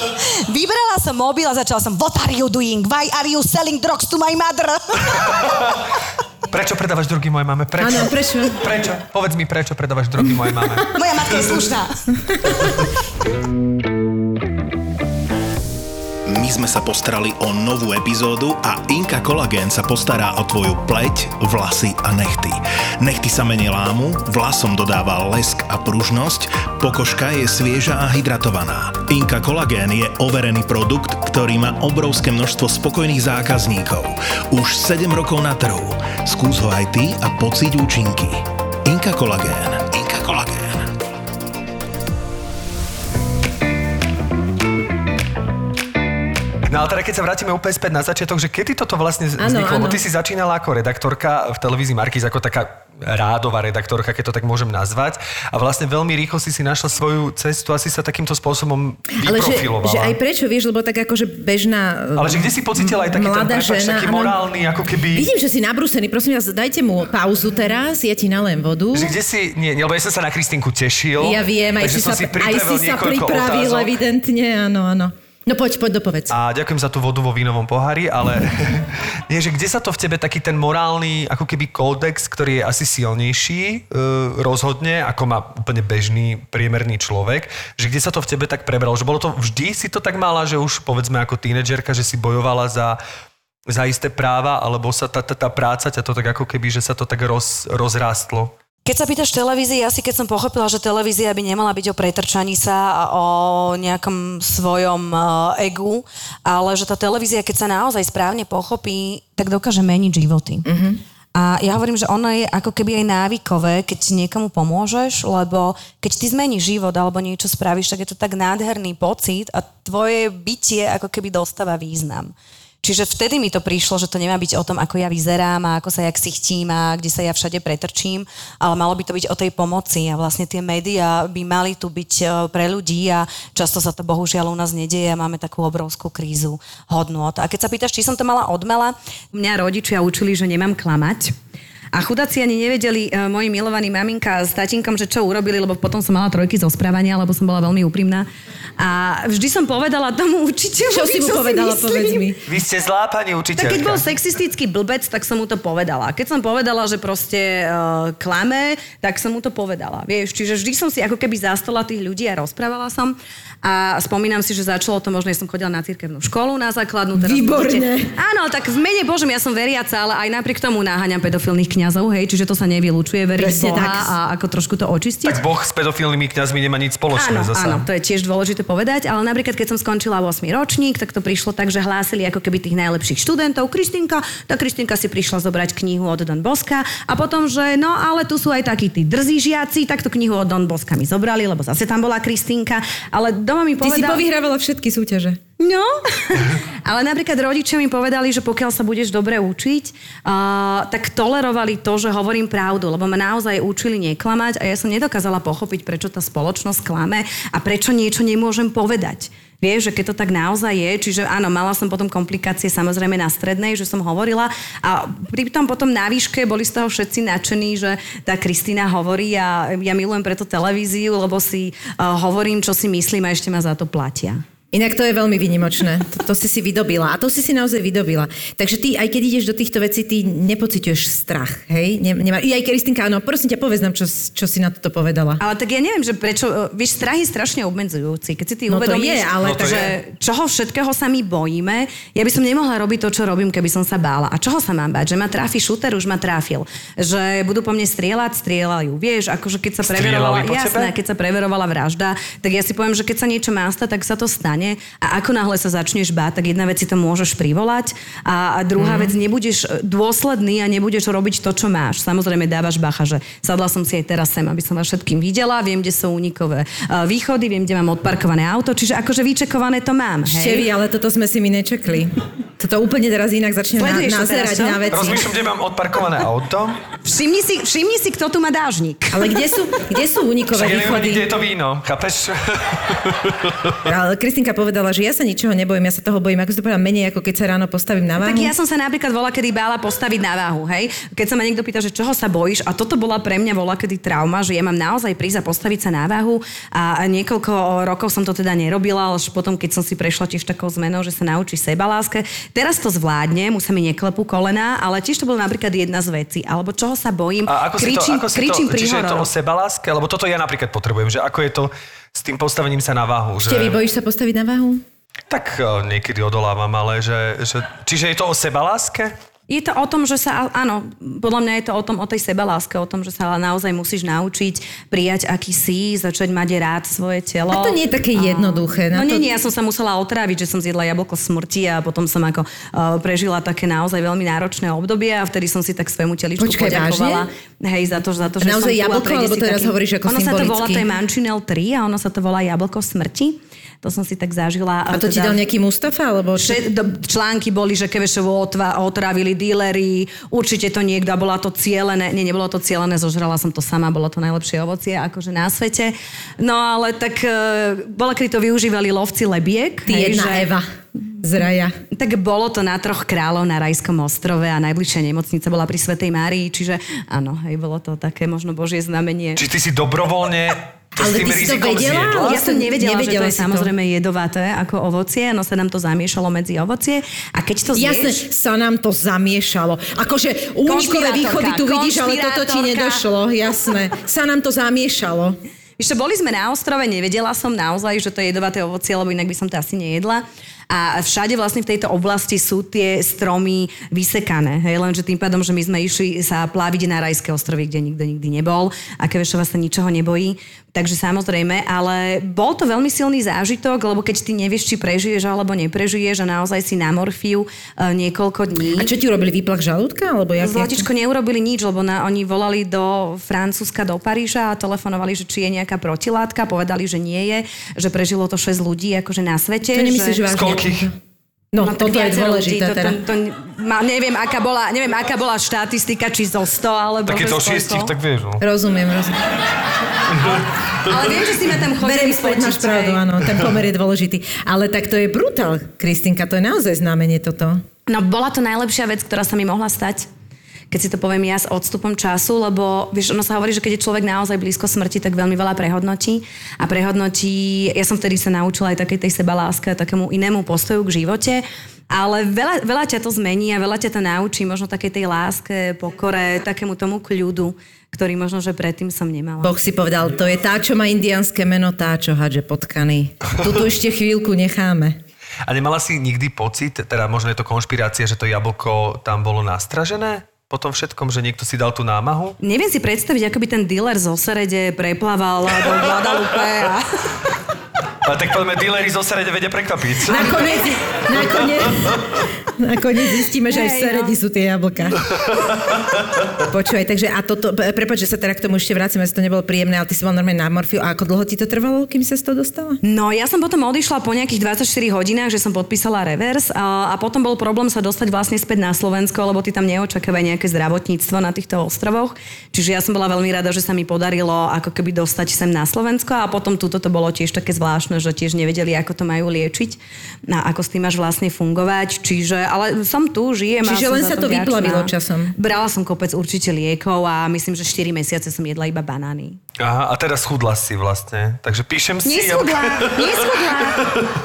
vybrala som mobil a začala som, what are you doing? Why are you selling drugs to my mother? Prečo predávaš drogy mojej mame? Prečo? Áno, prečo? Prečo? Povedz mi, prečo predávaš drogy mojej mame? Moja matka je slušná. My sme sa postarali o novú epizódu a Inka Collagen sa postará o tvoju pleť, vlasy a nechty. Nechty sa menej lámu, vlasom dodáva lesk a pružnosť, pokožka je svieža a hydratovaná. Inka Kolagén je overený produkt, ktorý má obrovské množstvo spokojných zákazníkov. Už 7 rokov na trhu. Skús ho aj ty a pocíť účinky. Kolagén. Inka Kolagén. No ale teda keď sa vrátime úplne späť na začiatok, že kedy toto vlastne vzniklo? Áno. ty si začínala ako redaktorka v televízii Markíz, ako taká rádová redaktorka, keď to tak môžem nazvať. A vlastne veľmi rýchlo si si našla svoju cestu, asi sa takýmto spôsobom Ale že, vyprofilovala. že aj prečo, vieš, lebo tak akože bežná Ale že kde si pocítila aj taký ten, prepáč, žena, taký morálny, ako keby... Vidím, že si nabrúsený, prosím vás, dajte mu pauzu teraz, ja ti nalém vodu. Že kde si, nie, lebo ja som sa na Kristinku tešil. Ja viem, aj si sa, si aj si sa pripravil, evidentne, áno, áno. No poď, poď dopovedz. A ďakujem za tú vodu vo vínovom pohári, ale nie, že kde sa to v tebe taký ten morálny, ako keby kódex, ktorý je asi silnejší, uh, rozhodne, ako má úplne bežný, priemerný človek, že kde sa to v tebe tak prebralo? Že bolo to vždy si to tak mala, že už povedzme ako tínedžerka, že si bojovala za za isté práva, alebo sa tá, tá, tá práca ťa to tak ako keby, že sa to tak roz, rozrástlo? Keď sa pýtaš televízii, asi keď som pochopila, že televízia by nemala byť o pretrčaní sa a o nejakom svojom uh, egu, ale že tá televízia, keď sa naozaj správne pochopí, tak dokáže meniť životy. Mm-hmm. A ja hovorím, že ono je ako keby aj návykové, keď niekomu pomôžeš, lebo keď ty zmeníš život alebo niečo spravíš, tak je to tak nádherný pocit a tvoje bytie ako keby dostáva význam. Čiže vtedy mi to prišlo, že to nemá byť o tom, ako ja vyzerám a ako sa ja ksichtím a kde sa ja všade pretrčím, ale malo by to byť o tej pomoci a vlastne tie médiá by mali tu byť e, pre ľudí a často sa to bohužiaľ u nás nedieje a máme takú obrovskú krízu hodnot. A keď sa pýtaš, či som to mala odmela, mňa rodičia učili, že nemám klamať. A chudáci ani nevedeli, uh, moji milovaní maminka s tatinkom, že čo urobili, lebo potom som mala trojky zo správania, lebo som bola veľmi úprimná. A vždy som povedala tomu učiteľovi, Čo si mu povedala, myslím. povedz mi. Vy ste zlá, pani Tak keď bol učiteľka. sexistický blbec, tak som mu to povedala. Keď som povedala, že proste uh, klame, tak som mu to povedala. Vieš, čiže vždy som si ako keby zastala tých ľudí a rozprávala som. A spomínam si, že začalo to, možno ja som chodila na cirkevnú školu, na základnú. Teraz Výborné. Budete... Áno, tak v mene Božom ja som veriaca, ale aj napriek tomu náhaňam pedofilných kňazov, hej, čiže to sa nevylučuje veriť Presne Boha tak. a ako trošku to očistiť. Tak Boh s pedofilnými kňazmi nemá nič spoločné Áno, zasa. áno, to je tiež dôležité povedať, ale napríklad keď som skončila 8 ročník, tak to prišlo tak, že hlásili ako keby tých najlepších študentov. Kristinka, tá Kristinka si prišla zobrať knihu od Don Boska a potom, že no ale tu sú aj takí tí drzí žiaci, tak tú knihu od Don Boska mi zobrali, lebo zase tam bola Kristinka, ale doma mi Ty si povedal... povyhrávala všetky súťaže. No, ale napríklad rodičia mi povedali, že pokiaľ sa budeš dobre učiť, uh, tak tolerovali to, že hovorím pravdu, lebo ma naozaj učili neklamať a ja som nedokázala pochopiť, prečo tá spoločnosť klame a prečo niečo nemôžem povedať. Vieš, že keď to tak naozaj je, čiže áno, mala som potom komplikácie samozrejme na strednej, že som hovorila a pri tom potom na výške boli z toho všetci nadšení, že tá Kristína hovorí a ja milujem preto televíziu, lebo si uh, hovorím, čo si myslím a ešte ma za to platia. Inak to je veľmi vynimočné. To, to si si vydobila. A to si si naozaj vydobila. Takže ty, aj keď ideš do týchto vecí, ty nepociťuješ strach, hej? Ne, nemá... I aj Kristinka, áno, prosím ťa, povedz nám, čo, čo si na toto povedala. Ale tak ja neviem, že prečo, e, vieš, strach je strašne obmedzujúci. Keď si ty No to uvedomíš, je, ale No to že čoho všetkého sa my bojíme, ja by som nemohla robiť to, čo robím, keby som sa bála. A čoho sa mám báť? Že ma tráfi šúter, už ma tráfil. Že budú po mne strieľať, strieľajú. Vieš, akože keď sa preverovala, jasné, keď sa preverovala vražda, tak ja si poviem, že keď sa niečo má stať, tak sa to stane. A ako náhle sa začneš báť, tak jedna vec si to môžeš privolať a, a druhá mm. vec, nebudeš e, dôsledný a nebudeš robiť to, čo máš. Samozrejme dávaš bacha, že sadla som si aj teraz sem, aby som vás všetkým videla, viem, kde sú únikové uh, východy, viem, kde mám odparkované auto, čiže akože vyčekované to mám. Števi, Hej? ale toto sme si my nečekli. Toto úplne teraz inak začne na, nazerať na veci. Rozmýšľam, kde mám odparkované auto. Všimni, si, všimni si, kto tu má dážnik. Ale kde sú, kde sú únikové Však neviem, východy? kde je to víno. Chápeš? Ale Kristinka povedala, že ja sa ničoho nebojím, ja sa toho bojím, ako si to povedala, menej ako keď sa ráno postavím na váhu. Tak ja som sa napríklad bola kedy bála postaviť na váhu, hej. Keď sa ma niekto pýta, že čoho sa bojíš, a toto bola pre mňa bola kedy trauma, že ja mám naozaj prísť a postaviť sa na váhu a niekoľko rokov som to teda nerobila, až potom, keď som si prešla tiež takou zmenou, že sa naučí seba láske. Teraz to zvládne, mu sa mi neklepú kolená, ale tiež to bola napríklad jedna z vecí. Alebo čoho sa bojím, A ako kričím, si to, ako si kričím to, pri čiže je to o sebaláske? Lebo toto ja napríklad potrebujem, že ako je to s tým postavením sa na váhu. Že... Števi, bojíš sa postaviť na váhu? Tak eh, niekedy odolávam, ale že, že... Čiže je to o sebaláske? Je to o tom, že sa, áno, podľa mňa je to o tom, o tej sebaláske, o tom, že sa naozaj musíš naučiť prijať, aký si, začať mať rád svoje telo. A to nie je také jednoduché. No nie, to... nie, ja som sa musela otráviť, že som zjedla jablko smrti a potom som ako uh, prežila také naozaj veľmi náročné obdobie a vtedy som si tak svojmu teličku Počkaj, poďakovala. Hej, za to, za to, že Naozaj som jablko, si teraz hovoríš ako ono sa to volá, symbolicky? to je Manchinel 3 a ono sa to volá jablko smrti. To som si tak zažila. A to ti dal nejaký Mustafa? Alebo články boli, že Kevešovu otva, otravili dílery, určite to niekto, bola to cielené, nie, nebolo to cielené, zožrala som to sama, bolo to najlepšie ovocie akože na svete. No ale tak e, bola, kedy to využívali lovci lebiek. Ty jedna Eva z raja. Tak bolo to na troch kráľov na Rajskom ostrove a najbližšia nemocnica bola pri Svetej Márii, čiže áno, hej, bolo to také možno božie znamenie. Či ty si dobrovoľne to Ale ty si to vedela? zjedla? Ja som nevedela, Nevedela že to je si to. samozrejme jedovaté ako ovocie, no sa nám to zamiešalo medzi ovocie a keď to Jasne, zješ... sa nám to zamiešalo. Akože únikové východy tu vidíš, ale toto ti nedošlo. Jasné. Sa nám to zamiešalo. Ešte boli sme na ostrove, nevedela som naozaj, že to je jedovaté ovocie, lebo inak by som to asi nejedla. A všade vlastne v tejto oblasti sú tie stromy vysekané. Hej? Lenže tým pádom, že my sme išli sa pláviť na Rajské ostrovy, kde nikto nikdy nebol a Kevešova sa ničoho nebojí. Takže samozrejme, ale bol to veľmi silný zážitok, lebo keď ty nevieš, či prežiješ alebo neprežiješ a naozaj si na morfiu e, niekoľko dní. A čo ti urobili? Výplach žalúdka? Alebo jak, Zlatičko neurobili nič, lebo na, oni volali do Francúzska, do Paríža a telefonovali, že či je nejaká protilátka. Povedali, že nie je, že prežilo to 6 ľudí akože na svete. To nemyslíš že... vážne? Koľkých? No, No, toto je ľudí, dôležité to, teda. to, to, ma, neviem, aká bola, neviem, aká bola štatistika, či zo 100, alebo Tak že to šiestich, tak vieš, no. Rozumiem, rozumiem. Ale viem, že si ma tam chodili späť, máš pravdu, áno, ten pomer je dôležitý. Ale tak to je brutál, Kristinka, to je naozaj znamenie toto. No bola to najlepšia vec, ktorá sa mi mohla stať keď si to poviem ja s odstupom času, lebo vieš, ono sa hovorí, že keď je človek naozaj blízko smrti, tak veľmi veľa prehodnotí a prehodnotí, ja som vtedy sa naučila aj takej tej sebaláske a takému inému postoju k živote, ale veľa, veľa ťa to zmení a veľa ťa to naučí, možno takej tej láske, pokore, takému tomu kľudu, ktorý možno, že predtým som nemala. Boh si povedal, to je tá, čo má indianské meno, tá, čo hadže potkany. Tuto ešte chvíľku necháme. A nemala si nikdy pocit, teda možno je to konšpirácia, že to jablko tam bolo nastražené? Po tom všetkom, že niekto si dal tú námahu? Neviem si predstaviť, ako by ten dealer zo Serede preplával do Guadalupe a... Ale tak poďme, díleri zo Serede vedia prekvapiť. Nakoniec, nakoniec, nakoniec zistíme, že aj v Seredi no. sú tie jablka. Počúvaj, takže a toto, prepáč, že sa teda k tomu ešte vracím, asi to nebolo príjemné, ale ty si bol normálne na morfiu. A ako dlho ti to trvalo, kým sa z toho dostala? No, ja som potom odišla po nejakých 24 hodinách, že som podpísala revers a, a potom bol problém sa dostať vlastne späť na Slovensko, lebo ty tam neočakávaj nejaké zdravotníctvo na týchto ostrovoch. Čiže ja som bola veľmi rada, že sa mi podarilo ako keby dostať sem na Slovensko a potom túto to bolo tiež také zvláštne, že tiež nevedeli, ako to majú liečiť a ako s tým máš vlastne fungovať. Čiže, ale som tu, žijem. Čiže len sa to vďačná. vyplavilo časom. Brala som kopec určite liekov a myslím, že 4 mesiace som jedla iba banány. Aha, a teraz chudla si vlastne. Takže píšem si... Neschudla, neschudla.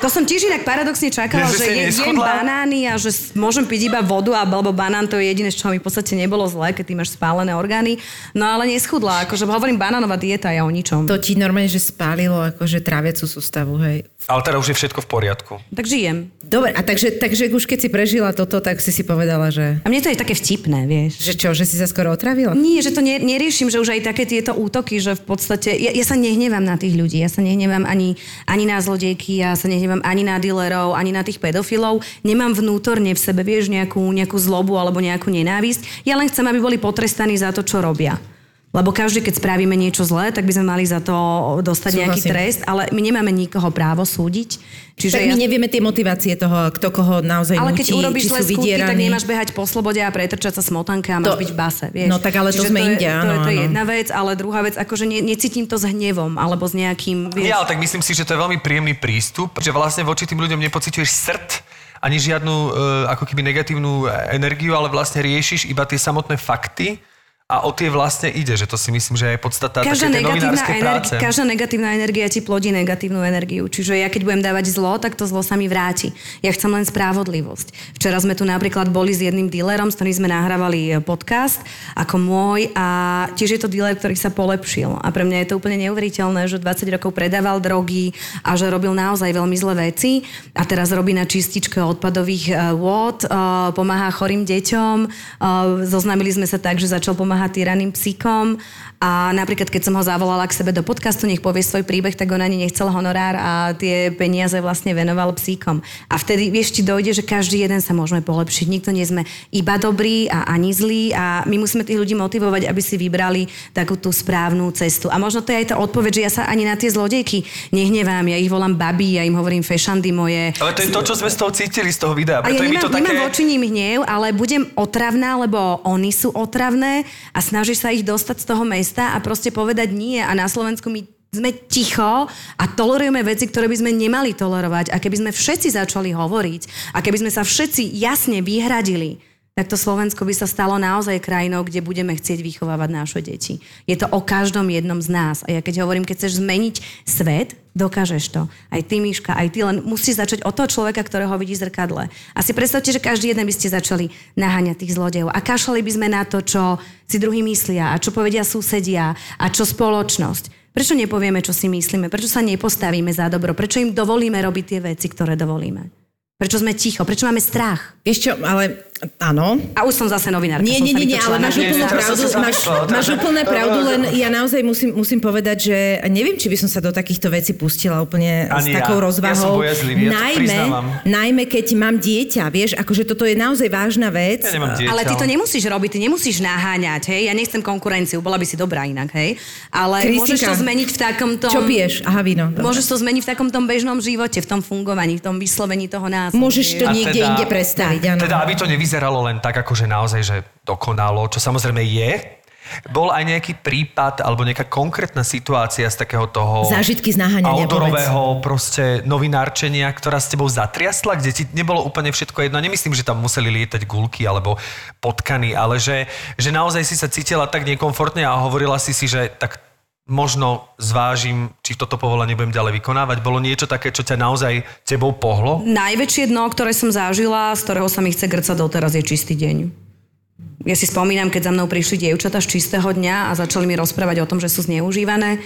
To som tiež inak paradoxne čakala, Nie, že že jem banány a že môžem piť iba vodu, a- alebo banán, to je jediné, čoho mi v podstate nebolo zlé, keď ty máš spálené orgány. No ale neschudla, akože hovorím banánová dieta je o ničom. To ti normálne, že spálilo akože tráviacu sústavu, hej. Ale teda už je všetko v poriadku. Tak žijem. Dobre, a takže, takže už keď si prežila toto, tak si si povedala, že... A mne to je také vtipné, vieš. Že čo, že si sa skoro otravila? Nie, že to ne, neriešim, že už aj také tieto útoky, že v podstate, ja, ja sa nehnevám na tých ľudí, ja sa nehnevám ani, ani na zlodejky, ja sa nehnevám ani na dealerov, ani na tých pedofilov, nemám vnútorne v sebe, vieš, nejakú, nejakú zlobu alebo nejakú nenávisť, ja len chcem, aby boli potrestaní za to, čo robia. Lebo každý, keď spravíme niečo zlé, tak by sme mali za to dostať nejaký Súhlasím. trest, ale my nemáme nikoho právo súdiť. Čiže tak my nevieme tie motivácie toho, kto koho naozaj ale nutí, keď urobíš zlé skutky, tak nemáš behať po slobode a pretrčať sa smotanka a máš To- byť v base, vieš. no tak ale to Čiže sme je, inde, to, áno, je, to je jedna vec, ale druhá vec, akože ne, necítim to s hnevom, alebo s nejakým, vieš... Nie, ale tak myslím si, že to je veľmi príjemný prístup, že vlastne voči tým ľuďom nepociťuješ srd, ani žiadnu e, ako keby negatívnu energiu, ale vlastne riešiš iba tie samotné fakty a o tie vlastne ide, že to si myslím, že je podstata Každá také negatívna, energi- každá negatívna energia ti plodí negatívnu energiu. Čiže ja keď budem dávať zlo, tak to zlo sa mi vráti. Ja chcem len spravodlivosť. Včera sme tu napríklad boli s jedným dílerom, s ktorým sme nahrávali e, podcast ako môj a tiež je to díler, ktorý sa polepšil. A pre mňa je to úplne neuveriteľné, že 20 rokov predával drogy a že robil naozaj veľmi zlé veci a teraz robí na čističke odpadových e, vôd, e, pomáha chorým deťom, zoznamili sme sa tak, že začal pomáhať týraným psíkom a napríklad keď som ho zavolala k sebe do podcastu, nech povie svoj príbeh, tak on ani nechcel honorár a tie peniaze vlastne venoval psíkom. A vtedy, vieš, ti dojde, že každý jeden sa môžeme polepšiť. Nikto nie sme iba dobrí a ani zlí a my musíme tých ľudí motivovať, aby si vybrali takú tú správnu cestu. A možno to je aj tá odpoveď, že ja sa ani na tie zlodejky nehnevám. Ja ich volám babi, ja im hovorím fešandy moje. Ale to je to, čo sme z toho cítili, z toho videa. A ja nemám, to také... nemám voči nim hnev, ale budem otravná, lebo oni sú otravné a snažíš sa ich dostať z toho mesta a proste povedať nie. A na Slovensku my sme ticho a tolerujeme veci, ktoré by sme nemali tolerovať. A keby sme všetci začali hovoriť a keby sme sa všetci jasne vyhradili, tak to Slovensko by sa stalo naozaj krajinou, kde budeme chcieť vychovávať naše deti. Je to o každom jednom z nás. A ja keď hovorím, keď chceš zmeniť svet, dokážeš to. Aj ty, Miška, aj ty, len musíš začať od toho človeka, ktorého vidíš v zrkadle. A si predstavte, že každý jeden by ste začali naháňať tých zlodejov. A kašľali by sme na to, čo si druhý myslia a čo povedia susedia a čo spoločnosť. Prečo nepovieme, čo si myslíme? Prečo sa nepostavíme za dobro? Prečo im dovolíme robiť tie veci, ktoré dovolíme? Prečo sme ticho? Prečo máme strach? Vieš ale áno. A už som zase novinárka. Nie, nie, nie, nie, ale na máš úplnú pravdu, máš, máš úplne pravdu, len ja naozaj musím, musím povedať, že neviem, či by som sa do takýchto vecí pustila úplne Ani s ja. takou Ja som rozvahou. bojazlivý, ja to najmä, najmä, keď mám dieťa, vieš, akože toto je naozaj vážna vec. Ja nemám dieťa. Ale ty to nemusíš robiť, ty nemusíš naháňať, hej? Ja nechcem konkurenciu, bola by si dobrá inak, hej? Ale môžeš to zmeniť v takom tom... Čo piješ? Aha, víno. Dobre. Môžeš to zmeniť v takom tom bežnom živote, v tom fungovaní, v tom vyslovení toho názvu. Môžeš to niekde teda- inde predstaviť, áno. Teda, aby to nevyzeralo len tak, akože naozaj, že dokonalo, čo samozrejme je, bol aj nejaký prípad alebo nejaká konkrétna situácia z takého toho Zážitky z naháňania, outdoorového proste novinárčenia, ktorá s tebou zatriasla, kde ti nebolo úplne všetko jedno. Nemyslím, že tam museli lietať gulky alebo potkany, ale že, že naozaj si sa cítila tak nekomfortne a hovorila si si, že tak možno zvážim, či toto povolanie budem ďalej vykonávať. Bolo niečo také, čo ťa naozaj tebou pohlo? Najväčšie dno, ktoré som zažila, z ktorého sa mi chce grcať doteraz, je čistý deň. Ja si spomínam, keď za mnou prišli dievčatá z čistého dňa a začali mi rozprávať o tom, že sú zneužívané.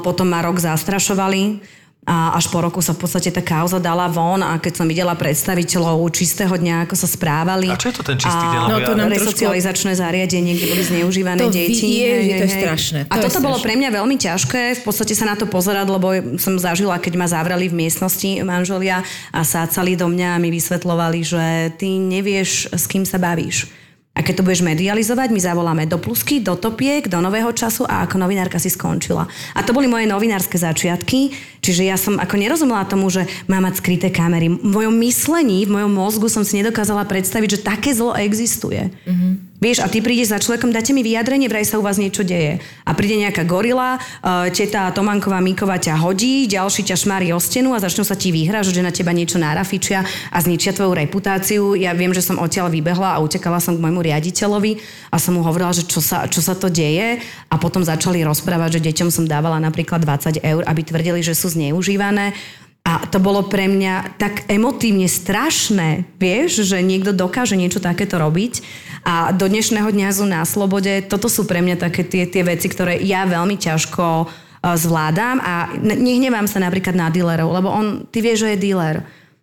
Potom ma rok zastrašovali a až po roku sa v podstate tá kauza dala von a keď som videla predstaviteľov čistého dňa, ako sa správali. A čo je to ten čistý deň? A No, to ja- nám resocializačné zariadenie, kde boli zneužívané To deti. vidie, Hej, že to hej, je hej. strašné, A to je toto bolo strašné. pre mňa veľmi ťažké v podstate sa na to pozerať, lebo som zažila, keď ma zavreli v miestnosti manželia a sácali do mňa a mi vysvetlovali, že ty nevieš, s kým sa bavíš. A keď to budeš medializovať, my zavoláme do plusky, do topiek, do nového času a ako novinárka si skončila. A to boli moje novinárske začiatky, čiže ja som ako nerozumela tomu, že má mať skryté kamery. V mojom myslení, v mojom mozgu som si nedokázala predstaviť, že také zlo existuje. Mm-hmm. Vieš, a ty prídeš za človekom, dáte mi vyjadrenie, vraj sa u vás niečo deje. A príde nejaká gorila, uh, teta Tomanková Míková ťa hodí, ďalší ťa šmári o stenu a začnú sa ti vyhražať, že na teba niečo nárafičia a zničia tvoju reputáciu. Ja viem, že som odtiaľ vybehla a utekala som k môjmu riaditeľovi a som mu hovorila, že čo sa, čo sa to deje a potom začali rozprávať, že deťom som dávala napríklad 20 eur, aby tvrdili, že sú zneužívané. A to bolo pre mňa tak emotívne strašné, vieš, že niekto dokáže niečo takéto robiť. A do dnešného dňa sú na slobode. Toto sú pre mňa také tie, tie veci, ktoré ja veľmi ťažko uh, zvládam a ne- nehnevám sa napríklad na dealerov, lebo on, ty vieš, že je dealer.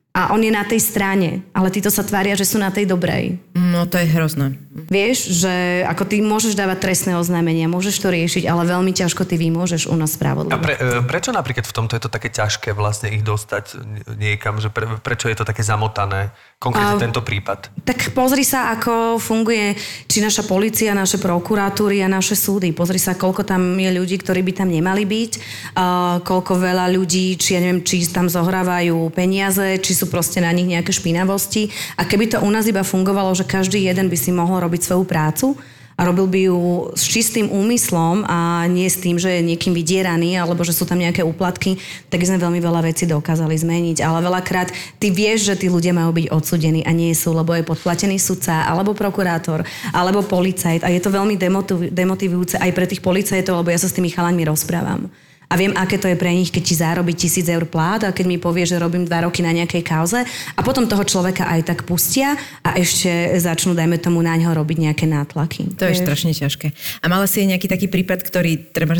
A on je na tej strane, ale títo sa tvária, že sú na tej dobrej. No to je hrozné. Vieš, že ako ty môžeš dávať trestné oznámenia, môžeš to riešiť, ale veľmi ťažko ty vymôžeš u nás A spravodlivo. pre, e, prečo napríklad v tomto je to také ťažké vlastne ich dostať niekam, že pre, prečo je to také zamotané, konkrétne A- tento prípad? Tak pozri sa, ako funguje či naša policia, naše prokuratúry a naše súdy. Pozri sa, koľko tam je ľudí, ktorí by tam nemali byť, uh, koľko veľa ľudí, či ja neviem, či tam zohrávajú peniaze, či sú proste na nich nejaké špinavosti. A keby to u nás iba fungovalo, že každý jeden by si mohol robiť svoju prácu, a robil by ju s čistým úmyslom a nie s tým, že je niekým vydieraný alebo že sú tam nejaké úplatky, tak sme veľmi veľa vecí dokázali zmeniť. Ale veľakrát ty vieš, že tí ľudia majú byť odsudení a nie sú, lebo je podplatený sudca alebo prokurátor alebo policajt a je to veľmi demotiv- demotivujúce aj pre tých policajtov, lebo ja sa s tými chalaňmi rozprávam. A viem, aké to je pre nich, keď ti zarobí tisíc eur plát a keď mi povie, že robím dva roky na nejakej kauze a potom toho človeka aj tak pustia a ešte začnú, dajme tomu, na ňo robiť nejaké nátlaky. To je Vieš? strašne ťažké. A mala si aj nejaký taký prípad, ktorý treba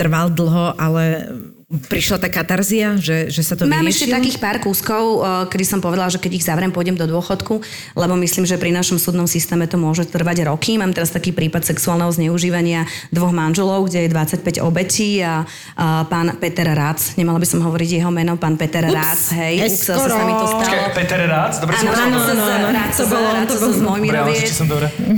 trval dlho, ale prišla tá katarzia, že, že sa to Mám vyriešilo? ešte takých pár kúskov, kedy som povedala, že keď ich zavriem, pôjdem do dôchodku, lebo myslím, že pri našom súdnom systéme to môže trvať roky. Mám teraz taký prípad sexuálneho zneužívania dvoch manželov, kde je 25 obetí a, a pán Peter Rac, nemala by som hovoriť jeho meno, pán Peter Ups, Rac, hej, ups, sa mi to skoro. stalo. Počkaj, Peter Rác, dobre som Áno, áno, áno, áno. To bolo- to bolo- z.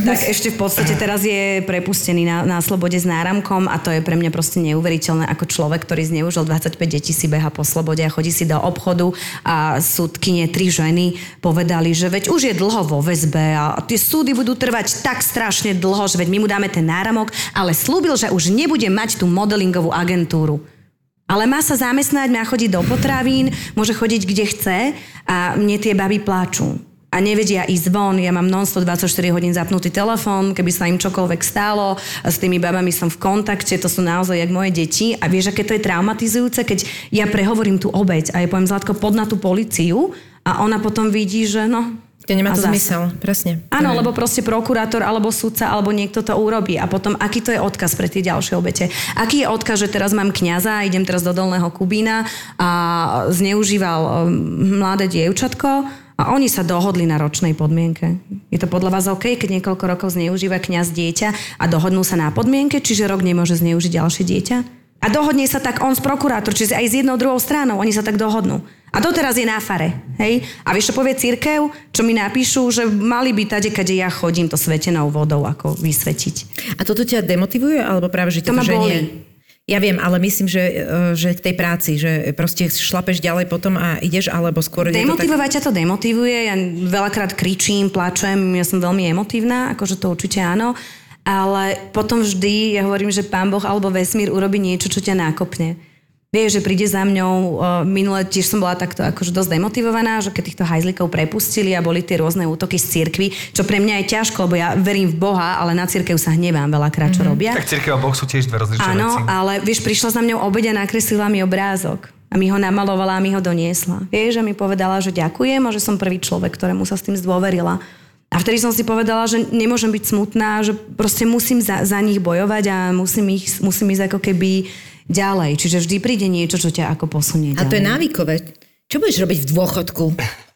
Tak ešte v podstate teraz je prepustený na, na slobode s náramkom a to je pre mňa proste neuveriteľné, ako človek, ktorý zneužil 25 detí si beha po slobode a chodí si do obchodu a súdkyne, tri ženy povedali, že veď už je dlho vo väzbe a tie súdy budú trvať tak strašne dlho, že veď my mu dáme ten náramok, ale slúbil, že už nebude mať tú modelingovú agentúru. Ale má sa zamestnať, má chodiť do potravín, môže chodiť kde chce a mne tie baby pláču. A nevedia ísť von, ja mám non 24 hodín zapnutý telefón, keby sa im čokoľvek stálo, a s tými babami som v kontakte, to sú naozaj jak moje deti. A vieš, aké to je traumatizujúce, keď ja prehovorím tú obeď a ja poviem Zlatko, pod na tú policiu a ona potom vidí, že no... To nemá to zase. zmysel, presne. Áno, lebo proste prokurátor alebo sudca alebo niekto to urobí. A potom, aký to je odkaz pre tie ďalšie obete? Aký je odkaz, že teraz mám kňaza, idem teraz do Dolného Kubína a zneužíval um, mladé dievčatko a oni sa dohodli na ročnej podmienke. Je to podľa vás OK, keď niekoľko rokov zneužíva kňaz dieťa a dohodnú sa na podmienke, čiže rok nemôže zneužiť ďalšie dieťa? A dohodne sa tak on s prokurátor, čiže aj s jednou druhou stranou, oni sa tak dohodnú. A doteraz je na fare, hej? A vieš, čo povie církev? Čo mi napíšu, že mali by tade, kade ja chodím, to svetenou vodou ako vysvetiť. A toto ťa demotivuje, alebo práve, že To ma boli. Ja viem, ale myslím, že, e, že k tej práci, že proste šlapeš ďalej potom a ideš, alebo skôr tak... Demotivovať ťa to demotivuje, ja veľakrát kričím, plačem, ja som veľmi emotívna, akože to určite áno, ale potom vždy, ja hovorím, že pán Boh alebo vesmír urobí niečo, čo ťa nákopne. Vieš, že príde za mňou, uh, minule tiež som bola takto akože dosť demotivovaná, že keď týchto hajzlikov prepustili a boli tie rôzne útoky z cirkvy, čo pre mňa je ťažko, lebo ja verím v Boha, ale na cirkev sa hnevám veľakrát, čo robia. Tak církev a Boh sú tiež dve rozličné Áno, veci. ale vieš, prišla za mňou obeď a nakreslila mi obrázok. A mi ho namalovala a mi ho doniesla. Vieš, že mi povedala, že ďakujem a že som prvý človek, ktorému sa s tým zdôverila. A vtedy som si povedala, že nemôžem byť smutná, že proste musím za, za nich bojovať a musím, ich, musím ísť ako keby ďalej. Čiže vždy príde niečo, čo ťa ako posunie A to je ďalej. návykové. Čo budeš robiť v dôchodku?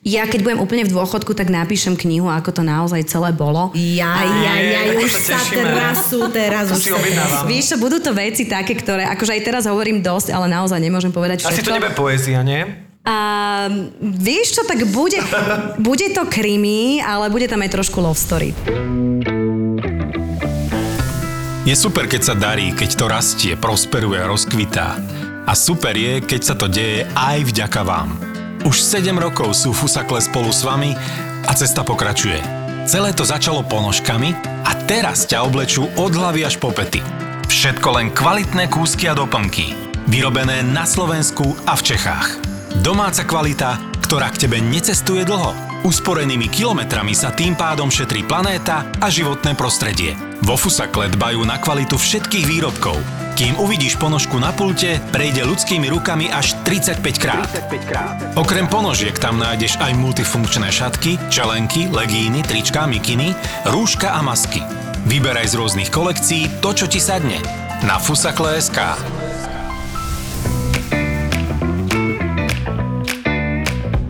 Ja keď budem úplne v dôchodku, tak napíšem knihu, ako to naozaj celé bolo. Ja, ja, ja, tak už sa tešíme. trasú teraz. To už. Vieš čo, budú to veci také, ktoré, akože aj teraz hovorím dosť, ale naozaj nemôžem povedať všetko. Asi to nebude poézia, nie? A vieš čo, tak bude, bude to krimi, ale bude tam aj trošku love story. Je super, keď sa darí, keď to rastie, prosperuje, rozkvitá. A super je, keď sa to deje aj vďaka vám. Už 7 rokov sú Fusakle spolu s vami a cesta pokračuje. Celé to začalo ponožkami a teraz ťa oblečú od hlavy až po pety. Všetko len kvalitné kúsky a doplnky. Vyrobené na Slovensku a v Čechách. Domáca kvalita, ktorá k tebe necestuje dlho. Usporenými kilometrami sa tým pádom šetrí planéta a životné prostredie. Vo Fusakle dbajú na kvalitu všetkých výrobkov. Kým uvidíš ponožku na pulte, prejde ľudskými rukami až 35 krát. Okrem ponožiek tam nájdeš aj multifunkčné šatky, čelenky, legíny, trička, mikiny, rúška a masky. Vyberaj z rôznych kolekcií to, čo ti sadne. Na fusakle.sk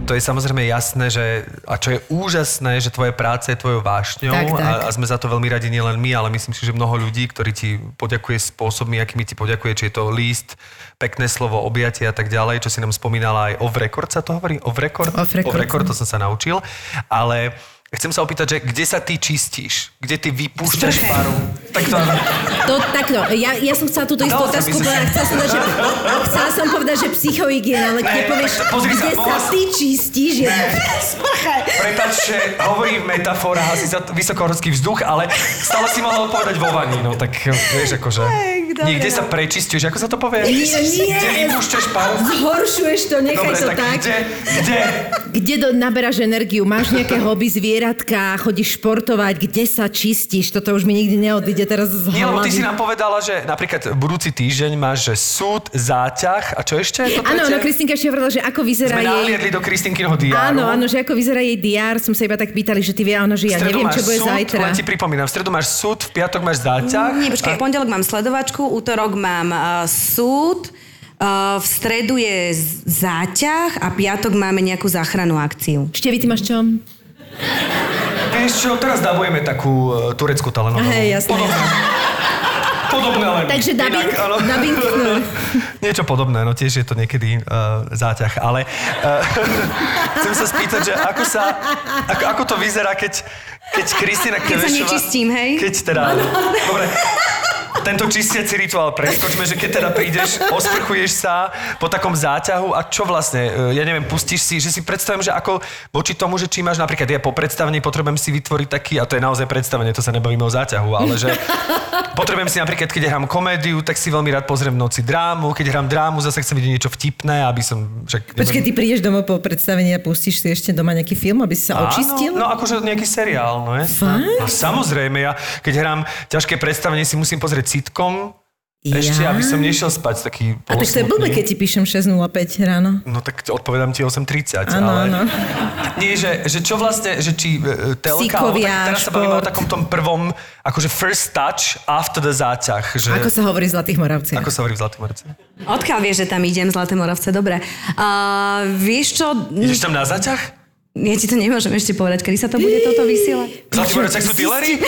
To je samozrejme jasné, že, a čo je úžasné, že tvoje práca je tvojou vášňou Tak, tak. A, a sme za to veľmi radi nielen my, ale myslím si, že mnoho ľudí, ktorí ti poďakuje spôsobmi, akými ti poďakuje, či je to list, pekné slovo, objatie a tak ďalej, čo si nám spomínala aj off record sa to hovorí? Off record? Off record. Off record to som sa naučil. Ale Chcem sa opýtať, že kde sa ty čistíš? Kde ty vypúšťaš paru? Tak to... To, takto, ja, ja som chcela túto istú som otázku povedať, chcela som, povedať, že, chcela som povedať, že psychohygiena, ale keď povieš, to sa, kde sa som- ty čistíš, je Prepač, že hovorím v metaforách asi za vysokohorský vzduch, ale stále si mohla odpovedať vo vani, no tak vieš, akože... Niekde sa prečistuješ, ako sa to povie? Nie, nie. Kde vypúšťaš paru? Zhoršuješ to, nechaj Dobre, to tak, tak. kde? Kde? Kde do, naberáš energiu? Máš nejaké hobby, zvieratka, chodíš športovať, kde sa čistíš? Toto už mi nikdy neodíde teraz z Nie, lebo ty si hlavy. nám povedala, že napríklad budúci týždeň máš, že súd, záťah a čo ešte? Áno, áno, Kristinka ešte hovorila, že ako vyzerá Sme jej... do Kristinkyho diáru. Áno, áno, že ako vyzerá jej diár, som sa iba tak pýtali, že ty vie, áno, že ja neviem, máš čo bude súd, zajtra. len ti pripomínam, v stredu máš súd, v piatok máš záťah. Nie, počkaj, v pondelok mám sledovačku, útorok mám uh, súd, uh, v stredu je záťah a piatok máme nejakú záchrannú akciu. Števi, ty máš čo? Vieš čo, teraz dabujeme takú uh, tureckú telenovelu. Hej, jasné. Podobné. Podobné len. Takže dubbing? Inak, áno. Dubbing? No. Niečo podobné, no tiež je to niekedy uh, záťah, ale uh, chcem sa spýtať, že ako sa, ako, ako to vyzerá, keď, keď Kristina Keď sa Kevešová... nečistím, hej? Keď teda... Dobre, tento čistiaci rituál preskočme, že keď teda prídeš, osprchuješ sa po takom záťahu a čo vlastne, e, ja neviem, pustíš si, že si predstavím, že ako voči tomu, že či máš napríklad, ja po predstavení potrebujem si vytvoriť taký, a to je naozaj predstavenie, to sa nebavíme o záťahu, ale že potrebujem si napríklad, keď hrám komédiu, tak si veľmi rád pozriem v noci drámu, keď hrám drámu, zase chcem vidieť niečo vtipné, aby som... Však, Počkej, ty prídeš domov po predstavení a pustíš si ešte doma nejaký film, aby si sa očistil? Áno, no akože nejaký seriál, no je. Fakt? No, samozrejme, ja keď hrám ťažké predstavenie, si musím pozrieť sitcom, ešte, Ja? aby som nešiel spať taký A tak to je blbé, keď ti píšem 6.05 ráno. No tak odpovedám ti 8.30, Áno, ale... áno. Nie, že, že čo vlastne, že či e, telka, Psíkovia, tak, teraz sa bavíme o šport. takom tom prvom, akože first touch after the záťah. Že, Ako sa hovorí v Zlatých Moravciach? ako sa hovorí v Zlatých Moravci? Odkiaľ vieš, že tam idem, Zlaté Moravce? Dobre. Uh, vieš čo, Ideš tam na záťah? Ja ti to nemôžem ešte povedať, kedy sa to bude toto vysielať. Zlatých Moravciach sú dealery?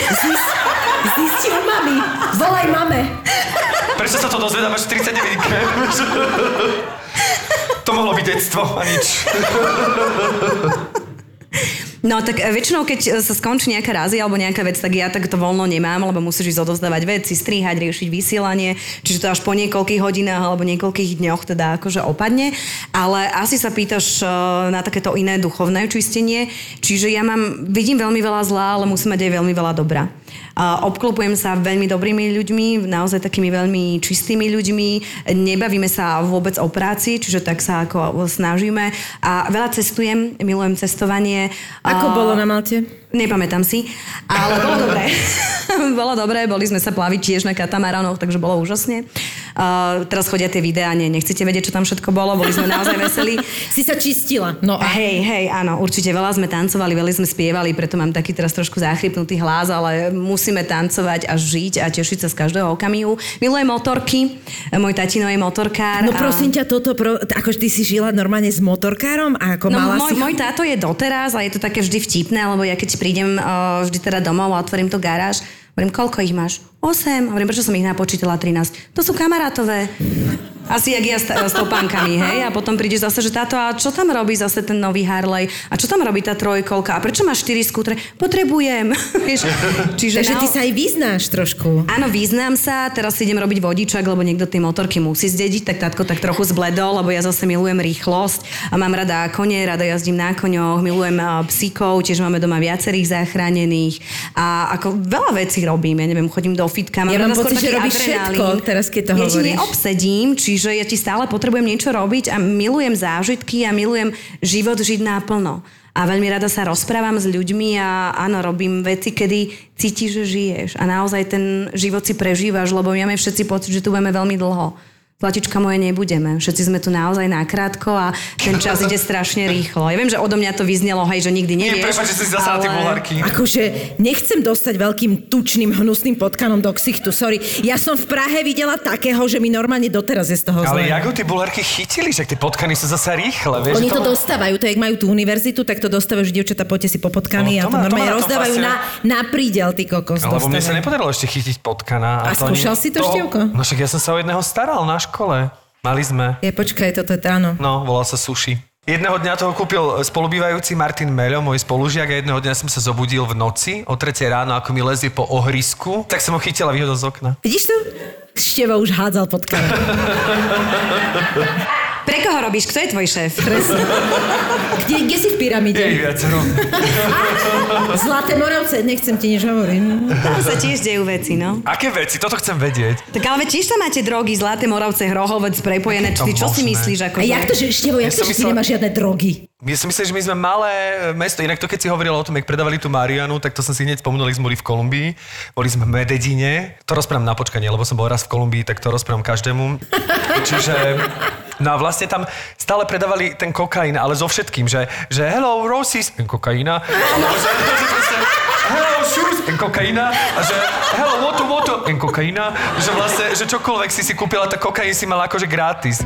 Zisti u mami. Volaj mame. Prečo sa to dozvedám až v 39 To mohlo byť detstvo a nič. No tak e, väčšinou, keď e, sa skončí nejaká razy alebo nejaká vec, tak ja tak to voľno nemám, lebo musíš ísť odozdávať veci, strihať, riešiť vysielanie, čiže to až po niekoľkých hodinách alebo niekoľkých dňoch teda akože opadne. Ale asi sa pýtaš e, na takéto iné duchovné čistenie, čiže ja mám, vidím veľmi veľa zlá, ale musím mať aj veľmi veľa dobra. A obklopujem sa veľmi dobrými ľuďmi, naozaj takými veľmi čistými ľuďmi, nebavíme sa vôbec o práci, čiže tak sa ako snažíme a veľa cestujem, milujem cestovanie. Ako bolo na Malte? Nepamätám si, ale bolo dobré. bolo dobré, boli sme sa plaviť tiež na katamaranoch, takže bolo úžasne. Uh, teraz chodia tie videá, nie, nechcete vedieť, čo tam všetko bolo, boli sme naozaj veselí. Si sa čistila. No a Hej, hej, áno, určite veľa sme tancovali, veľa sme spievali, preto mám taký teraz trošku záchrypnutý hlas, ale musíme tancovať a žiť a tešiť sa z každého okamihu. Milujem motorky, môj tatino je motorkár. No a- prosím ťa, toto, pro, akože ty si žila normálne s motorkárom a ako No mala môj, si... môj táto je doteraz a je to také vždy vtipné, lebo ja keď prídem uh, vždy teda domov a otvorím to garáž, hovorím, koľko ich máš? 8. Hovorím, prečo som ich napočítala 13? To sú kamarátové. Asi jak ja s, s topánkami, hej? A potom príde zase, že táto, a čo tam robí zase ten nový Harley? A čo tam robí tá trojkolka? A prečo máš 4 skútre? Potrebujem. Čiže Takže ty nao- sa aj vyznáš trošku. Áno, význam sa, teraz idem robiť vodičak, lebo niekto tie motorky musí zdediť, tak tátko tak trochu zbledol, lebo ja zase milujem rýchlosť a mám rada kone, rada jazdím na koňoch, milujem a, psíkov, tiež máme doma viacerých zachránených a ako veľa vecí robím, ja neviem, chodím do fitka, mám Ja mám pocit, že robíš všetko, teraz keď to ja hovoríš. ti neobsedím, čiže ja ti stále potrebujem niečo robiť a milujem zážitky a milujem život žiť naplno. A veľmi rada sa rozprávam s ľuďmi a áno, robím veci, kedy cítiš, že žiješ. A naozaj ten život si prežívaš, lebo máme všetci pocit, že tu budeme veľmi dlho. Zlatička moje nebudeme. Všetci sme tu naozaj nakrátko a ten čas ide strašne rýchlo. Ja viem, že odo mňa to vyznelo, hej, že nikdy Nie, nevieš. prepáč, že si zasala tie ale- bulharky. Akože nechcem dostať veľkým tučným hnusným potkanom do ksichtu, sorry. Ja som v Prahe videla takého, že mi normálne doteraz je z toho Ale zle. jak ho tie bulharky chytili, že tie potkany sú zase rýchle, vieš? Oni to dostávajú, to jak majú tú univerzitu, tak to dostávajú, že dievčatá, poďte si popotkany No, to a to to ma normálne na tom rozdávajú na, fascinuje. na prídel, ty kokos. Alebo mne sa nepodarilo ešte chytiť potkana. A to ani- skúšal si to, Števko? No však ja som sa o jedného staral na škole. Mali sme. Je, počkaj, toto je áno. No, volal sa Sushi. Jedného dňa toho kúpil spolubývajúci Martin Meľo, môj spolužiak a jedného dňa som sa zobudil v noci o 3 ráno, ako mi lezie po ohrisku, tak som ho chytila vyhodil z okna. Vidíš to? Števo už hádzal pod. Koho robíš? Kto je tvoj šéf? Kde, kde si v pyramíde? Jej viacero. Zlaté Moravce, nechcem ti nič hovoriť. Tam sa tiež dejú veci, no. Aké veci? Toto chcem vedieť. Tak ale tiež tam máte drogy, Zlaté Moravce, Hrohovec prepojené. Ty čo si možné. myslíš? Ako A jak to, že Števo, jak Ja to, že ty nemáš žiadne drogy? Ja si myslím, že my sme malé mesto. Inak to, keď si hovorila o tom, jak predávali tú Marianu, tak to som si hneď spomenul, sme boli v Kolumbii. Boli sme v Mededine. To rozprávam na počkanie, lebo som bol raz v Kolumbii, tak to rozprávam každému. Čiže... No a vlastne tam stále predávali ten kokain, ale so všetkým, že, že hello, roses, kokaina. Hello, shoes, kokaina. A že hello, water, water, kokaina. Že vlastne, že čokoľvek si si kúpila, tak kokain si mala akože gratis.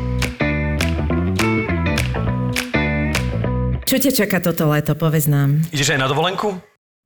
Čo ťa čaká toto leto, povedz nám. Ideš aj na dovolenku?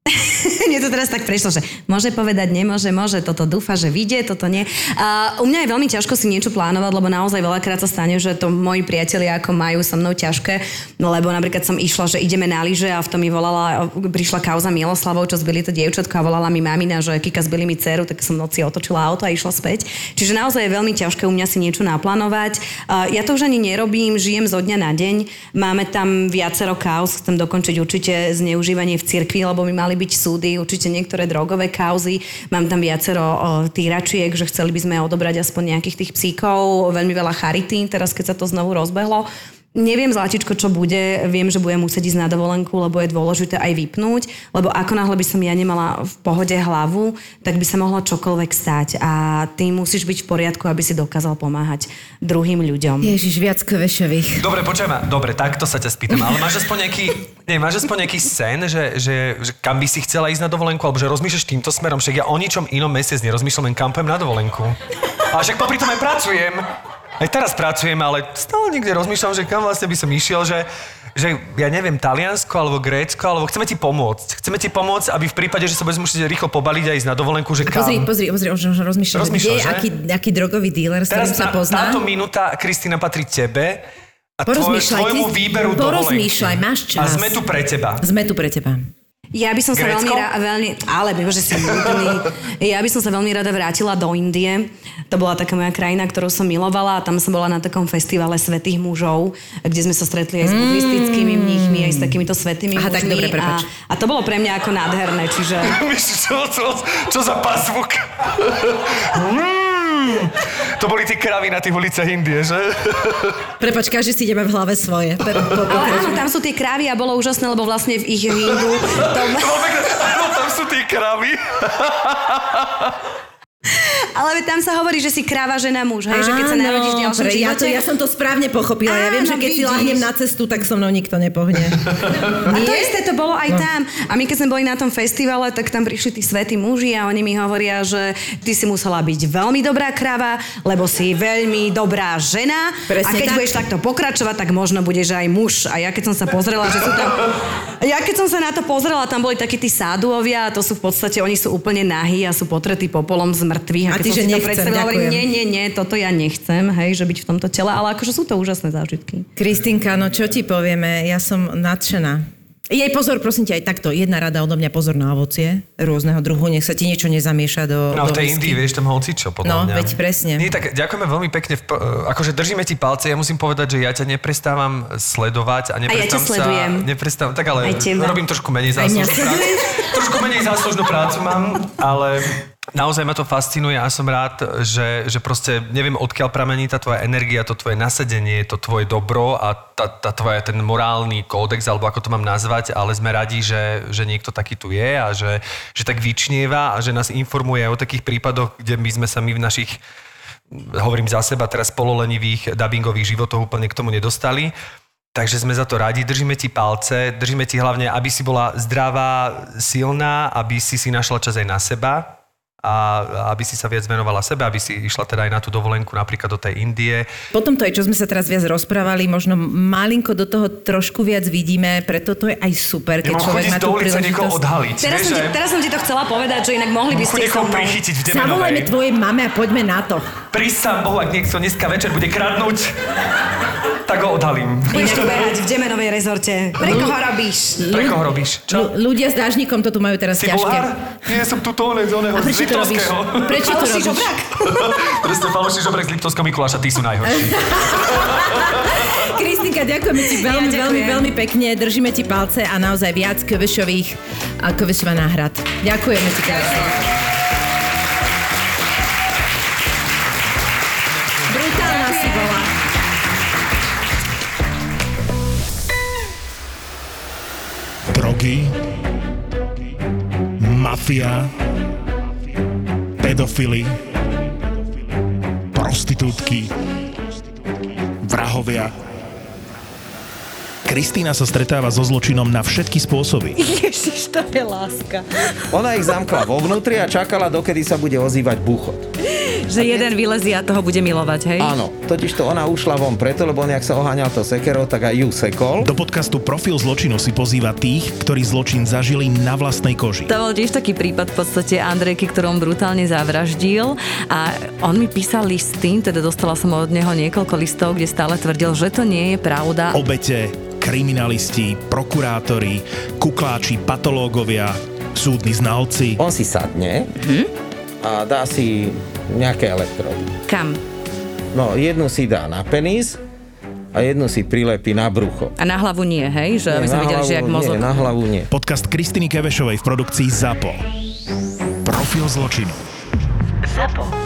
Mne to teraz tak prešlo, že môže povedať, nemôže, môže, toto dúfa, že vyjde, toto nie. A u mňa je veľmi ťažko si niečo plánovať, lebo naozaj veľakrát sa stane, že to moji priatelia ako majú so mnou ťažké, no lebo napríklad som išla, že ideme na lyže a v tom mi volala, prišla kauza Miloslavou, čo zbili to dievčatko a volala mi mamina, že Kika zbili mi dceru, tak som noci otočila auto a išla späť. Čiže naozaj je veľmi ťažké u mňa si niečo naplánovať. A Ja to už ani nerobím, žijem zo dňa na deň. Máme tam viacero kauz, chcem dokončiť určite zneužívanie v cirkvi, lebo by mali byť súdy, určite niektoré drogové kauzy. Mám tam viacero týračiek, že chceli by sme odobrať aspoň nejakých tých psíkov, veľmi veľa charity, teraz keď sa to znovu rozbehlo. Neviem, Zlatičko, čo bude. Viem, že budem musieť ísť na dovolenku, lebo je dôležité aj vypnúť, lebo ako náhle by som ja nemala v pohode hlavu, tak by sa mohlo čokoľvek stať a ty musíš byť v poriadku, aby si dokázal pomáhať druhým ľuďom. Ježiš, viac kvešových. Dobre, počujem. Dobre, takto sa ťa spýtam. Ale máš aspoň nejaký, nie, máš aspoň nejaký sen, že, že, že, kam by si chcela ísť na dovolenku, alebo že rozmýšľaš týmto smerom? Však ja o ničom inom mesiac nerozmýšľam, len kam na dovolenku. A však popri tom aj pracujem. Aj teraz pracujem, ale stále niekde rozmýšľam, že kam vlastne by som išiel, že, že ja neviem, Taliansko alebo Grécko, alebo chceme ti pomôcť. Chceme ti pomôcť, aby v prípade, že sa budeš musieť rýchlo pobaliť a ísť na dovolenku, že kam. Pozri, pozri, pozri, už, rozmýšľam, že Rozmýšľam, kde je aký, aký drogový díler, s ktorým sa poznám. táto minúta, Kristýna, patrí tebe a tvoj, Porozmýšľaj, tvojmu ty- výberu porozmýšľaj, máš čas. A sme tu pre teba. Sme tu pre teba. Ja by som sa Grécko? veľmi, ra- veľmi, ale bože si nudný. Ja by som sa veľmi rada vrátila do Indie. To bola taká moja krajina, ktorú som milovala a tam som bola na takom festivale svetých mužov, kde sme sa stretli aj s buddhistickými mníchmi, aj s takýmito svetými Aha, tak mužmi. dobre, a, a to bolo pre mňa ako nádherné, čiže... čo, čo, čo za pasvuk? Mm. To boli tie kravy na tých uliciach Indie, že? Prepač, každý si ideme v hlave svoje. Per- po- Ale pokračuj. áno, tam sú tie krávy a bolo úžasné, lebo vlastne v ich hindu... To... Pekne, áno, tam sú tie kravy. Ale tam sa hovorí, že si kráva žena muž, hej? že keď sa Áno, narodíš v ďalšom pre- ja, živote... to, ja som to správne pochopila. ja viem, Áno, že keď si vidíš. lahnem na cestu, tak so mnou nikto nepohne. A to isté to bolo aj tam. A my keď sme boli na tom festivale, tak tam prišli tí svätí muži a oni mi hovoria, že ty si musela byť veľmi dobrá krava, lebo si veľmi dobrá žena. Presne a keď tak. budeš takto pokračovať, tak možno budeš aj muž. A ja keď som sa pozrela, že sú tam... Ja keď som sa na to pozrela, tam boli takí tí sáduovia a to sú v podstate, oni sú úplne nahí a sú potretí popolom z mŕtvych. A keď ty, som že nechcem, hovorím, ďakujem. nie, nie, nie, toto ja nechcem, hej, že byť v tomto tele, ale akože sú to úžasné zážitky. Kristinka, no čo ti povieme? Ja som nadšená. Jej pozor, prosím ťa, aj takto. Jedna rada odo mňa, pozor na ovocie rôzneho druhu. Nech sa ti niečo nezamieša do, No do v tej whisky. Indii, vieš, tam hocičo, podľa No, mňa. veď presne. Nie, tak ďakujeme veľmi pekne. V, p- akože držíme ti palce. Ja musím povedať, že ja ťa neprestávam sledovať a ťa neprestávam sledujem. sa... Neprestávam, tak ale robím trošku menej záslužnú prácu. trošku menej záslužnú prácu mám, ale naozaj ma to fascinuje a som rád, že, že proste neviem, odkiaľ pramení tá tvoja energia, to tvoje nasadenie, to tvoje dobro a tá, tá tvoja, ten morálny kódex, alebo ako to mám nazvať, ale sme radi, že, že niekto taký tu je a že, že tak vyčnieva a že nás informuje o takých prípadoch, kde my sme sa my v našich hovorím za seba, teraz pololenivých dubbingových životov úplne k tomu nedostali. Takže sme za to radi, držíme ti palce, držíme ti hlavne, aby si bola zdravá, silná, aby si si našla čas aj na seba a aby si sa viac venovala sebe, aby si išla teda aj na tú dovolenku napríklad do tej Indie. Potom to je, čo sme sa teraz viac rozprávali, možno malinko do toho trošku viac vidíme, preto to je aj super, keď Ja človek má tú ulice niekoho príležitosť. odhaliť. Teraz vieš, som, ti, teraz som ti to chcela povedať, že inak mohli by ste so mnou. prichytiť v Zavolajme Demenovej. tvojej mame a poďme na to. Prísť sám Bohu, ak niekto dneska večer bude kradnúť. tak ho odhalím. Budeš tu behať v Demenovej rezorte. Pre koho robíš? Pre koho robíš? Čo? L- ľudia s dážnikom to tu majú teraz Si ťažké. Bulhár? Nie, som tu tóne z oného, to robíš? Prečo to robíš? žobrak. Presne, falošný žobrek z Liptovského Mikuláša, tí sú najhorší. Kristinka, ďakujeme ti veľmi, Ja veľmi, veľmi pekne. Držíme ti palce a naozaj viac Kvešových a Kvešova náhrad. Ďakujeme ti krásne. Brutálna si bola. Drogy, mafia, pedofily, prostitútky, vrahovia. Kristýna sa stretáva so zločinom na všetky spôsoby. Ježiš, to je láska. Ona ich zamkla vo vnútri a čakala, dokedy sa bude ozývať buchot. Že jeden vylezie a toho bude milovať, hej? Áno, totiž to ona ušla von preto, lebo on, jak sa oháňal to sekerou, tak aj ju sekol. Do podcastu Profil zločinu si pozýva tých, ktorí zločin zažili na vlastnej koži. To bol tiež taký prípad v podstate Andrejky, ktorú on brutálne zavraždil a on mi písal listy, teda dostala som od neho niekoľko listov, kde stále tvrdil, že to nie je pravda. Obete, kriminalisti, prokurátori, kukláči, patológovia, súdni znalci. On si sadne a dá si nejaké elektrody. Kam? No, jednu si dá na penis a jednu si prilepí na brucho. A na hlavu nie, hej? Že aby Nie, sme na videli, že hlavu jak mozog. Nie, na hlavu nie. Podcast Kristiny Kevešovej v produkcii ZAPO. Profil zločinu. ZAPO.